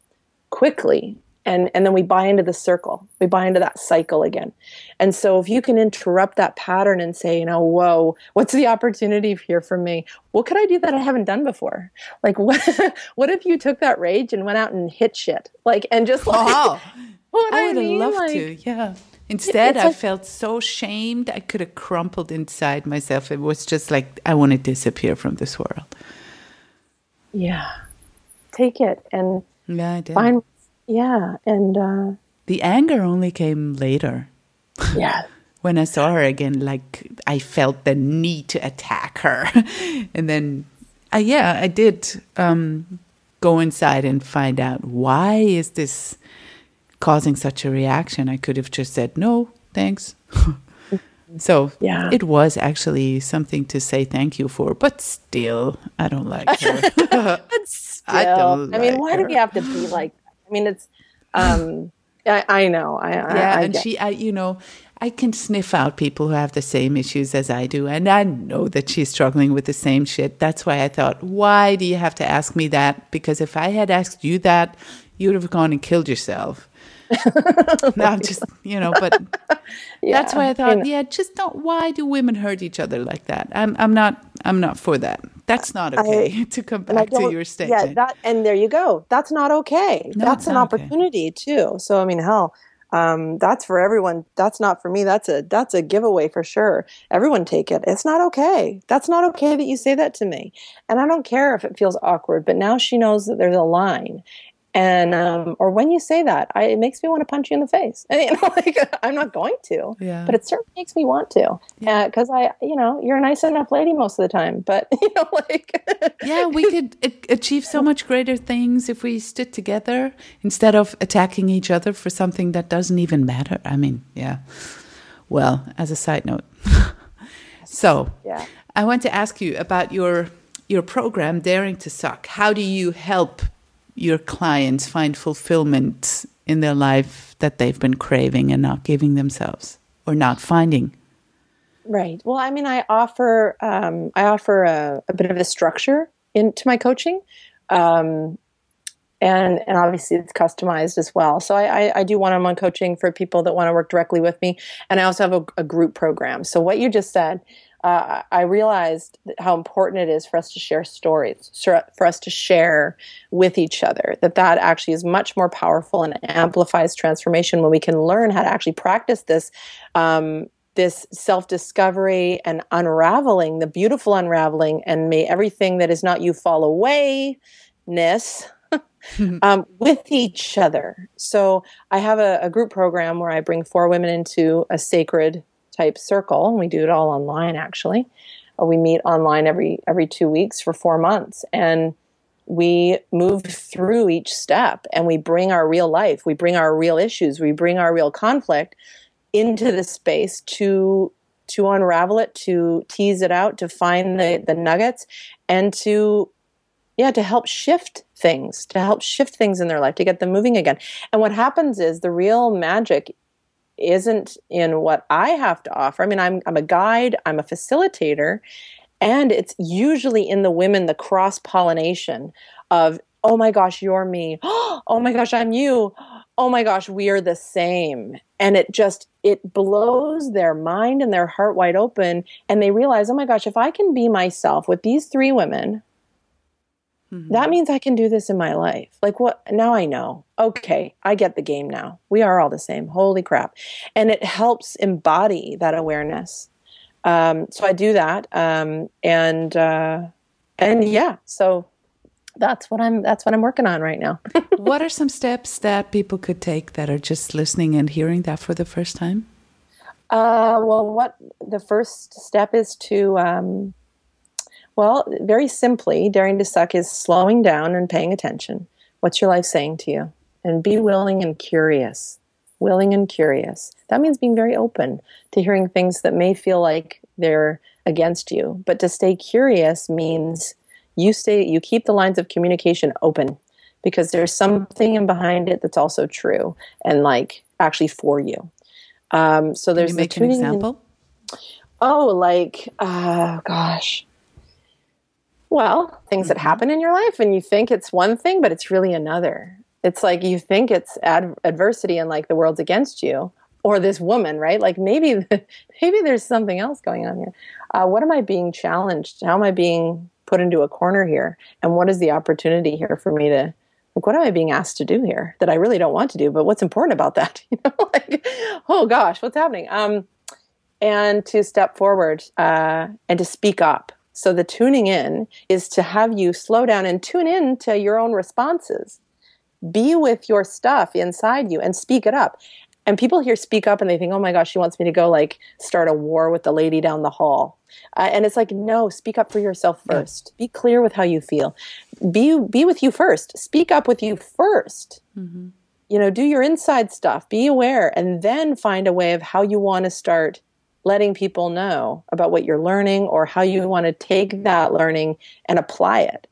quickly. And and then we buy into the circle. We buy into that cycle again. And so if you can interrupt that pattern and say you know whoa what's the opportunity here for me? What could i do that i haven't done before? Like what what if you took that rage and went out and hit shit? Like and just like oh, wow. what I would have mean? loved Like, to, yeah. Instead, it's I felt so shamed. I could have crumpled inside myself. It was just like, I want to disappear from this world. yeah take it and Yeah, I did. find yeah and uh The anger only came later. yeah When I saw her again, like, I felt the need to attack her. and then uh, yeah, I did um, go inside and find out why is this causing such a reaction. I could have just said no, thanks. so Yeah. it was actually something to say thank you for, but still, I don't like her. But still, I don't I mean, like why do we have to be like? I mean, it's. Um, I, I know. I, I yeah, I and she, I, you know, I can sniff out people who have the same issues as I do, and I know that she's struggling with the same shit. That's why I thought, why do you have to ask me that? Because if I had asked you that, you'd have gone and killed yourself. no, I'm just, you know, but that's why I you thought, know. yeah, just don't. Why do women hurt each other like that? I'm, I'm not, I'm not for that. That's not okay. to come back to your statement. Yeah, that and there you go. That's not okay. No, that's an not okay. opportunity too. So I mean, hell, um, that's for everyone. That's not for me. That's a that's a giveaway for sure. Everyone take it. It's not okay. That's not okay that you say that to me. And I don't care if it feels awkward. But now she knows that there's a line. And um, or when you say that, I, it makes me want to punch you in the face. You know, like I'm not going to, Yeah. but it certainly makes me want to, because I, you know, you're a nice enough lady most of the time. But you know, like yeah, we could achieve so much greater things if we stood together instead of attacking each other for something that doesn't even matter. I mean, yeah. Well, as a side note. so, Yeah. I want to ask you about your your program Daring to Suck. How do you help your clients find fulfillment in their life that they've been craving and not giving themselves or not finding? Right. Well, I mean, I offer um, I offer a, a bit of a structure into my coaching, um, and and obviously it's customized as well. So I, I, I do one-on-one coaching for people that want to work directly with me, and I also have a, a group program. So what you just said, uh, I realized how important it is for us to share stories, for us to share with each other. That that actually is much more powerful and amplifies transformation when we can learn how to actually practice this. Um, this self discovery and unraveling, the beautiful unraveling, and may everything that is not you fall away ness um, with each other. So I have a, a group program where I bring four women into a sacred type circle, and we do it all online actually. Uh, we meet online every every two weeks for four months, and we move through each step and we bring our real life, we bring our real issues, we bring our real conflict into the space to to unravel it, to tease it out, to find the, the nuggets, and to yeah, to help shift things, to help shift things in their life, to get them moving again. And what happens is the real magic isn't in what I have to offer. I mean, I'm I'm a guide, I'm a facilitator, and it's usually in the women the cross pollination of oh my gosh, you're me. Oh my gosh, I'm you. Oh my gosh, we are the same. And it just it blows their mind and their heart wide open and they realize, "Oh my gosh, if I can be myself with these three women, that means I can do this in my life. Like what? Now I know. Okay, I get the game now. We are all the same. Holy crap! And it helps embody that awareness. Um, so I do that, um, and uh, and yeah. So that's what I'm. That's what I'm working on right now. what are some steps that people could take that are just listening and hearing that for the first time? Uh, well, what the first step is to, um, well, very simply, daring to suck is slowing down and paying attention. What's your life saying to you? And be willing and curious. Willing and curious. That means being very open to hearing things that may feel like they're against you. But to stay curious means you stay, you keep the lines of communication open because there's something in behind it that's also true and like actually for you. Um, so Can there's you the an tuning in- example? Oh, like, uh, gosh. Well, things that happen in your life and you think it's one thing, but it's really another. It's like you think it's ad- adversity and like the world's against you or this woman, right? Like maybe, maybe there's something else going on here. Uh, what am I being challenged? How am I being put into a corner here? And what is the opportunity here for me to, like, what am I being asked to do here that I really don't want to do? But what's important about that? You know, like, oh gosh, what's happening? Um, and to step forward uh, and to speak up. So the tuning in is to have you slow down and tune in to your own responses. Be with your stuff inside you and speak it up. And people here speak up and they think, oh my gosh, she wants me to go like start a war with the lady down the hall. Uh, and it's like, no, speak up for yourself first. Yeah. Be clear with how you feel. Be be with you first. Speak up with you 1st mm-hmm. You know, do your inside stuff. Be aware, and then find a way of how you want to start letting people know about what you're learning or how you want to take that learning and apply it.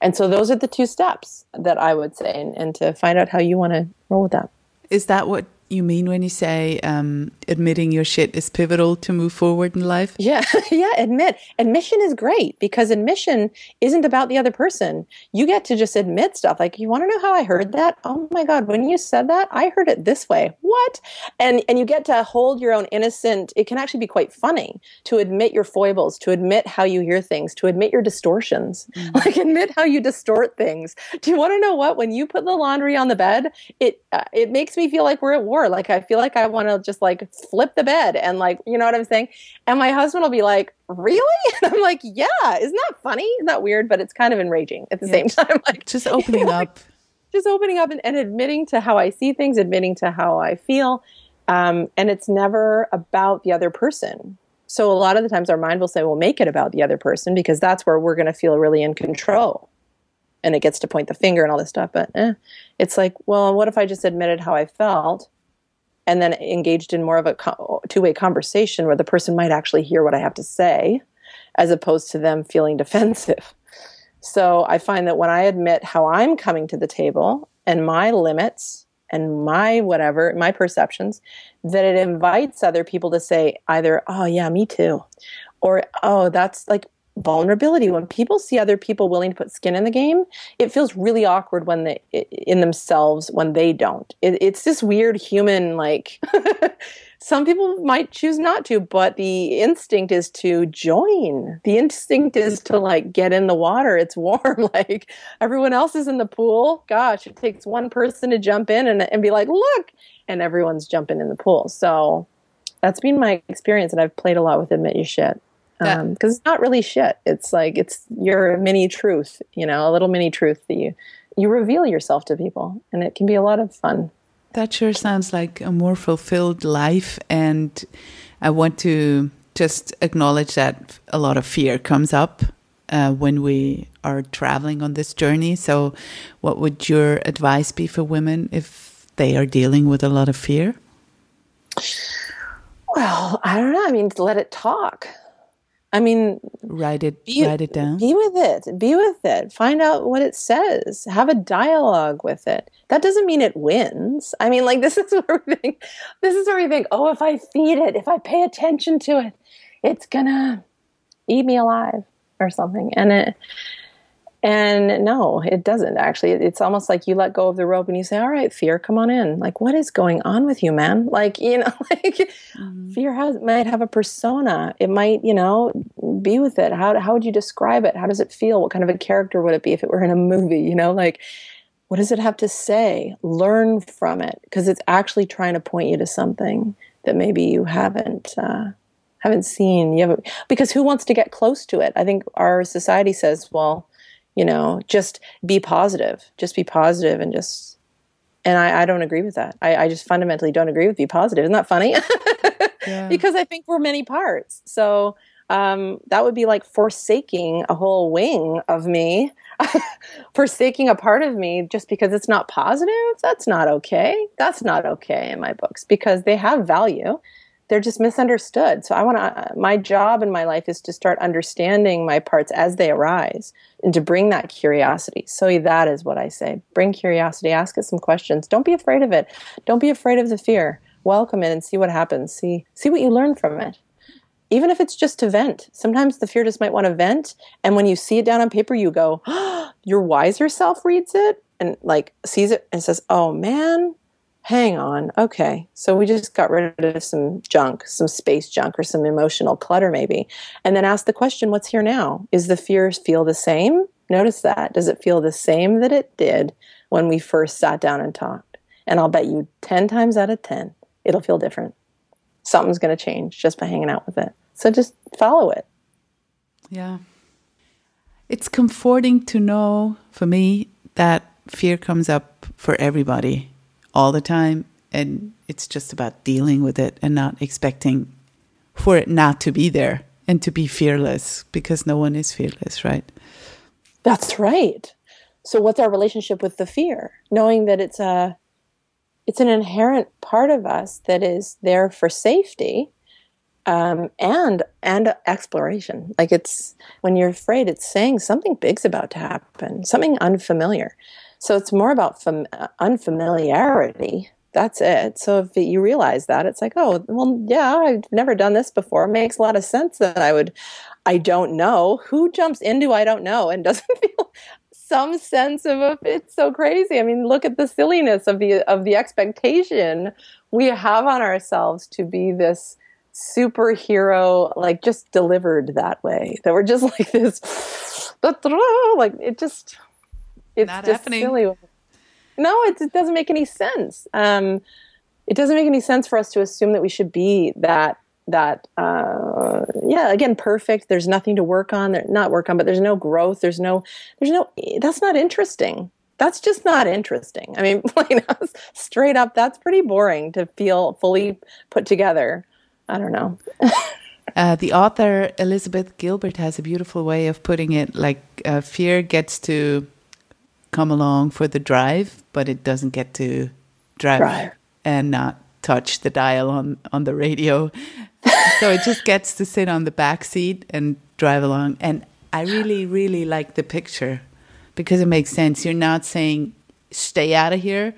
And so those are the two steps that I would say, and, and to find out how you want to roll with that. Is that what you mean when you say um, admitting your shit is pivotal to move forward in life? Yeah, yeah, admit. Admission is great because admission isn't about the other person. You get to just admit stuff. Like, you want to know how I heard that? Oh my God, when you said that, I heard it this way. What? And and you get to hold your own innocent, it can actually be quite funny to admit your foibles, to admit how you hear things, to admit your distortions. Mm-hmm. Like admit how you distort things. Do you want to know what? When you put the laundry on the bed, it uh, it makes me feel like we're at war war. Like I feel like I want to just like flip the bed and like, you know what I'm saying? And my husband will be like, really? And I'm like, yeah, isn't that funny? Isn't that weird? But it's kind of enraging at the yeah, same time. Like just opening up. Just opening up and, and, admitting to how I see things, admitting to how I feel. Um, and it's never about the other person. So a lot of the times our mind will say, well, make it about the other person because that's where we're going to feel really in control and it gets to point the finger and all this stuff. But eh, it's like, well, what if I just admitted how I felt and then engaged in more of a two way conversation where the person might actually hear what I have to say as opposed to them feeling defensive. So I find that when I admit how I'm coming to the table and my limits and my whatever, my perceptions, that it invites other people to say either, oh, yeah, me too, or oh, that's like vulnerability. When people see other people willing to put skin in the game it feels really awkward when they in themselves when they don't. It, it's this weird human like some people might choose not to but the instinct is to join. The instinct is to like get in the water. It's warm. Like everyone else is in the pool. Gosh it takes one person to jump in and, and be like look! And everyone's jumping in the pool. So that's been my experience and i've played a lot with admit you shit because um, it's not really shit. It's like it's your mini truth, you know, a little mini truth that you you reveal yourself to people, and it can be a lot of fun. That sure sounds like a more fulfilled life, and I want to just acknowledge that a lot of fear comes up uh, when we are traveling on this journey. So, what would your advice be for women if they are dealing with a lot of fear? Well, I don't know. I mean, let it talk. I mean, write it, be, write it down. Be with it. Be with it. Find out what it says. Have a dialogue with it. That doesn't mean it wins. I mean, like this is where we think. This is where we think. Oh, if I feed it, if I pay attention to it, it's gonna eat me alive or something. And it, and no, it doesn't actually. It's almost like you let go of the rope and you say, "All right, fear, come on in." Like, what is going on with you, man? Like, you know, like mm-hmm. fear has might have a persona. It might, you know, be with it. How how would you describe it? How does it feel? What kind of a character would it be if it were in a movie? You know, like what does it have to say? Learn from it because it's actually trying to point you to something that maybe you haven't. Uh, haven't seen you haven't because who wants to get close to it i think our society says well you know just be positive just be positive and just and I, I don't agree with that. I, I, just fundamentally don't agree with be positive. Isn't that funny? yeah. Because I think we're many parts. So um, that would be like forsaking a whole wing of me, forsaking a part of me just because it's not positive. That's not okay. That's not okay in my books because they have value they're just misunderstood. So I want to, uh, my job in my life is to start understanding my parts as they arise and to bring that curiosity. So that is what I say. Bring curiosity, ask it some questions. Don't be afraid of it. Don't be afraid of the fear. Welcome it and see what happens. See, see what you learn from it. Even if it's just to vent. Sometimes the fear just might want to vent. And when you see it down on paper, you go, oh, your wiser self reads it and like sees it and says, oh man, hang on, okay, so we just got rid of some junk, some space junk, or some emotional clutter, maybe. And then ask the question, what's here now? Is the fear feel the same? Notice that. Does it feel the same that it did when we first sat down and talked? And I'll bet you 10 times out of 10, it'll feel different. Something's going to change just by hanging out with it. So just follow it. Yeah. It's comforting to know for me that fear comes up for everybody all the time and it's just about dealing with it and not expecting for it not to be there and to be fearless because no one is fearless, right? That's right. So what's our relationship with the fear? Knowing that it's a it's an inherent part of us that is there for safety um, and and exploration. Like it's when you're afraid, it's saying something big's about to happen, something unfamiliar. So it's more about fam- unfamiliarity. That's it. So if you realize that, it's like, oh, well, yeah, I've never done this before. It makes a lot of sense that I would. I don't know who jumps into I don't know and doesn't feel some sense of a, it's so crazy. I mean, look at the silliness of the of the expectation we have on ourselves to be this superhero, like just delivered that way. That we're just like this, like it just, it's Not just happening. silly. No, it, it doesn't make any sense. Um, it doesn't make any sense for us to assume that we should be that that uh, yeah again perfect. There's nothing to work on. There not work on but there's no growth. There's no there's no that's not interesting. That's just not interesting. I mean like, straight up that's pretty boring to feel fully put together. I don't know. Uh, the author Elizabeth Gilbert has a beautiful way of putting it like uh, fear gets to come along for the drive, but it doesn't get to drive Drive. and not touch the dial on, on the radio. so it just gets to sit on the back seat and drive along. And I really, really like the picture because it makes sense. You're not saying stay out of here,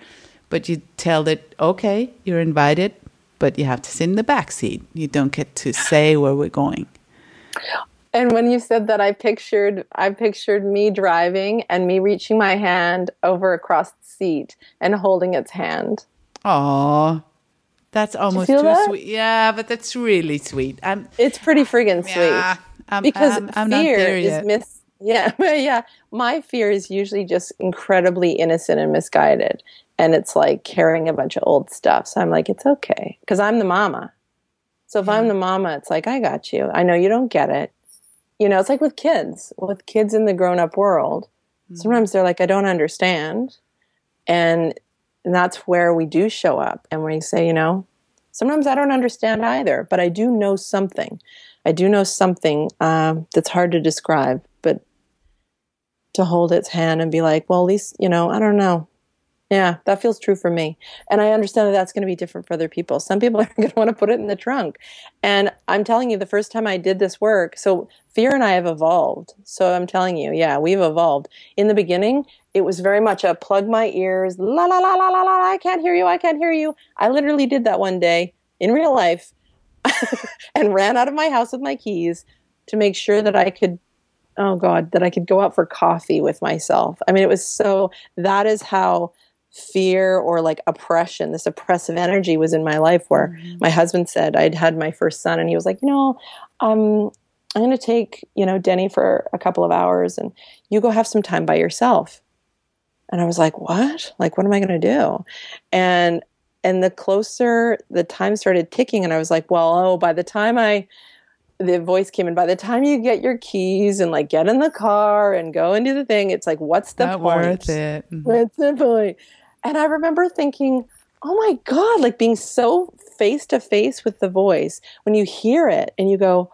but you tell it, okay, you're invited, but you have to sit in the back seat. You don't get to say where we're going. And when you said that i pictured i pictured me driving and me reaching my hand over across the seat and holding its hand. Oh, that's almost too that? sweet. Yeah, but that's really sweet. I'm, it's pretty friggin' sweet. Yeah, I'm, because I'm, I'm not fear is yet. mis yeah yeah my fear is usually just incredibly innocent and misguided. And it's like carrying a bunch of old stuff. So i'm like it's okay. Because i'm the mama. So if i'm the mama it's like i got you. I know you don't get it you know it's like with kids with kids in the grown-up world sometimes they're like i don't understand. And and that's where we do show up and we say you know sometimes i don't understand either but i do know something. I do know something um, that's hard to describe, but to hold its hand and be like, well, at least, you know, I don't know. Yeah, that feels true for me. And I understand that that's going to be different for other people. Some people are going to want to put it in the trunk. And I'm telling you, the first time I did this work, so fear and I have evolved. So I'm telling you, yeah, we've evolved. In the beginning, it was very much a plug my ears, la la la la la la, I can't hear you, I can't hear you. I literally did that one day in real life and ran out of my house with my keys to make sure that I could oh god that I could go out for coffee with myself. I mean it was so that is how fear or like oppression this oppressive energy was in my life where my husband said I'd had my first son and he was like, "You know, um I'm going to take, you know, Denny for a couple of hours and you go have some time by yourself." And I was like, "What? Like what am I going to do?" And and the closer the time started ticking and i was like well oh by the time i the voice came in by the time you get your keys and like get in the car and go and do the thing it's like what's the Not point worth it. Mhm. what's the point and i remember thinking oh my god like being so face to face with the voice when you hear it and you go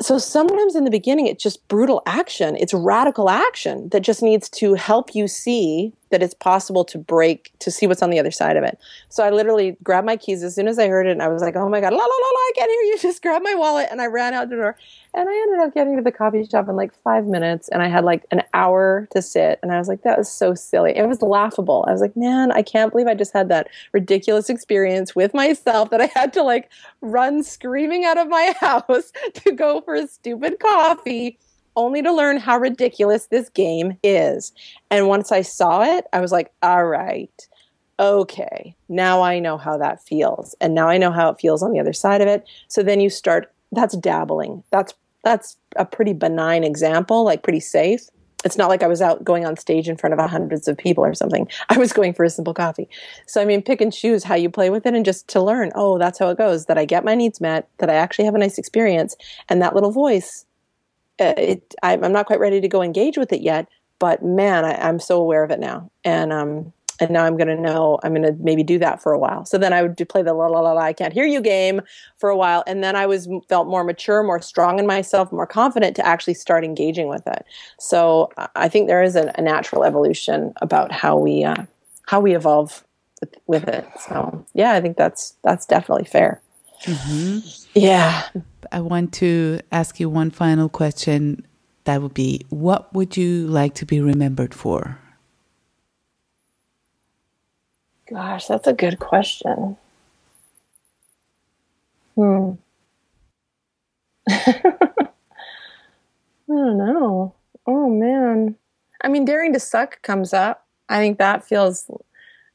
so sometimes in the beginning it's just brutal action. It's radical action that just needs to help you see that it's possible to break to see what's on the other side of it. So i literally grabbed my keys. As soon as i heard it and i was like oh my god la la la la i can't hear you. Just grabbed my wallet and i ran out the door and i ended up getting to the coffee shop in like five minutes and i had like an hour to sit and i was like that was so silly it was laughable i was like man i can't believe i just had that ridiculous experience with myself that i had to like run screaming out of my house to go for a stupid coffee only to learn how ridiculous this game is. And once I saw it, I was like, all right, okay, now I know how that feels. And now I know how it feels on the other side of it. So then you start, that's dabbling. That's that's a pretty benign example, like pretty safe. It's not like I was out going on stage in front of hundreds of people or something. I was going for a simple coffee. So I mean, pick and choose how you play with it, and just to learn. Oh, that's how it goes. That I get my needs met. That I actually have a nice experience, and that little voice. Uh, it, I'm not quite ready to go engage with it yet, but man, I, I'm so aware of it now, and um, and now I'm going to know I'm going to maybe do that for a while. So then I would do, play the la la la la I can't hear you game for a while, and then I was felt more mature, more strong in myself, more confident to actually start engaging with it. So I think there is a, a natural evolution about how we uh, how we evolve with, with, it. So yeah, I think that's that's definitely fair. Mm-hmm. Yeah. I want to ask you one final question. That would be, what would you like to be remembered for? Gosh, that's a good question. Hmm. I don't know. Oh man. I mean, daring to suck comes up. I think that feels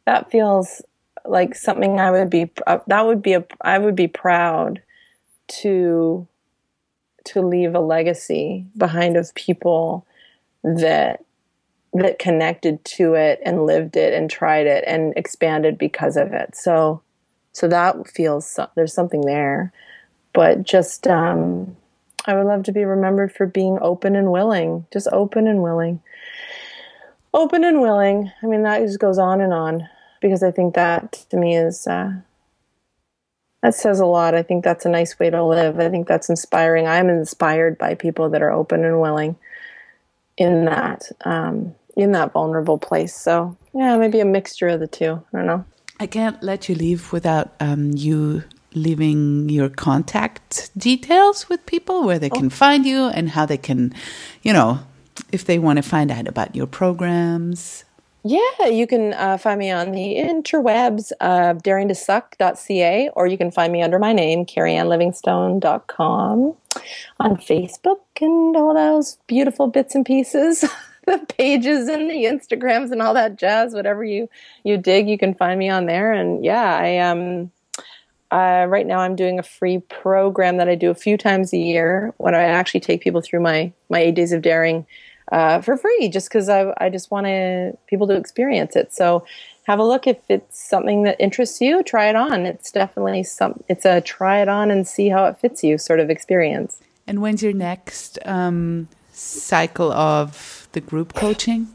that feels like something I would be uh, that would be a I would be proud to to leave a legacy behind of people that that connected to it and lived it and tried it and expanded because of it. So, so that feels there's something there, but just um, I would love to be remembered for being open and willing, just open and willing, open and willing. I mean, that just goes on and on because I think that to me is uh, that says a lot. I think that's a nice way to live. I think that's inspiring. I'm inspired by people that are open and willing in that. Um, in that vulnerable place. So yeah, maybe a mixture of the two. I don't know. I can't let you leave without um, you leaving your contact details with people where they oh. can find you and how they can, you know, if they want to find out about your programs. Yeah, you can uh, find me on the interwebs, uh, daringtosuck.ca, or you can find me under my name, keriannelivingstone.com, on Facebook and all those beautiful bits and pieces. the pages and the Instagrams and all that jazz. Whatever you you dig, you can find me on there. And yeah, I um. Uh, right now, I'm doing a free program that I do a few times a year when I actually take people through my my eight days of daring uh, for free, just because I I just want people to experience it. So have a look if it's something that interests you. Try it on. It's definitely some. It's a try it on and see how it fits you sort of experience. And when's your next um, cycle of the group coaching?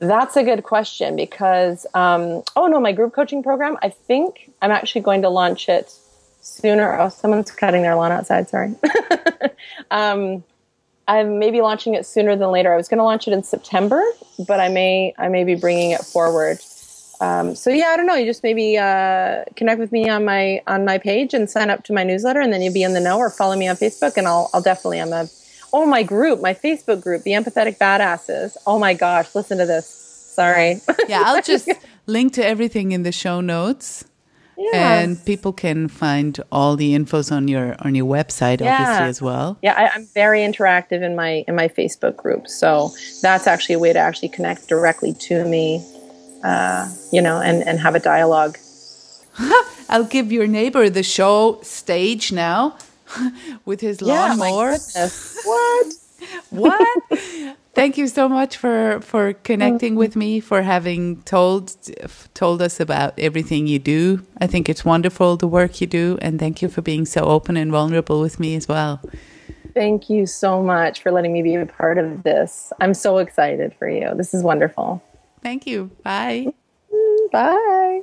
That's a good question because, um, oh no, my group coaching program, I think I'm actually going to launch it sooner. Oh, someone's cutting their lawn outside, sorry. um, I'm maybe launching it sooner than later. I was going to launch it in September, but I may, I may be bringing it forward. Um, so yeah, I don't know. You just maybe uh, connect with me on my on my page and sign up to my newsletter, and then you'll be in the know. Or follow me on Facebook, and I'll I'll definitely. I'm a Oh, my group, my Facebook group, the Empathetic Badasses. Oh my gosh, listen to this. Sorry. Yeah, I'll just link to everything in the show notes. Yes. And people can find all the infos on your on your website, yeah. obviously as well. Yeah, I, am very interactive in my in my Facebook group, so that's actually a way to actually connect directly to me, uh, you know, and and have a dialogue. I'll give your neighbor the show stage now. with his yeah, lawnmower. what? what? Thank you so much for for connecting mm-hmm. with me, for having told told us about everything you do. I think it's wonderful the work you do, and thank you for being so open and vulnerable with me as well. Thank you so much for letting me be a part of this. I'm so excited for you. This is wonderful. Thank you. Bye. Bye.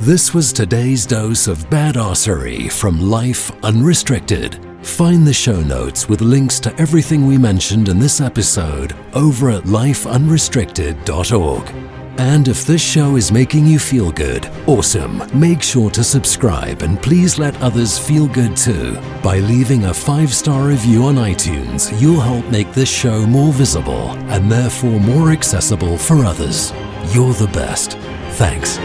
This was today's dose of badassery from Life Unrestricted. Find the show notes with links to everything we mentioned in this episode over at lifeunrestricted.org. And if this show is making you feel good, awesome. Make sure to subscribe and please let others feel good too. By leaving a five star review on iTunes, you'll help make this show more visible and therefore more accessible for others. You're the best. Thanks.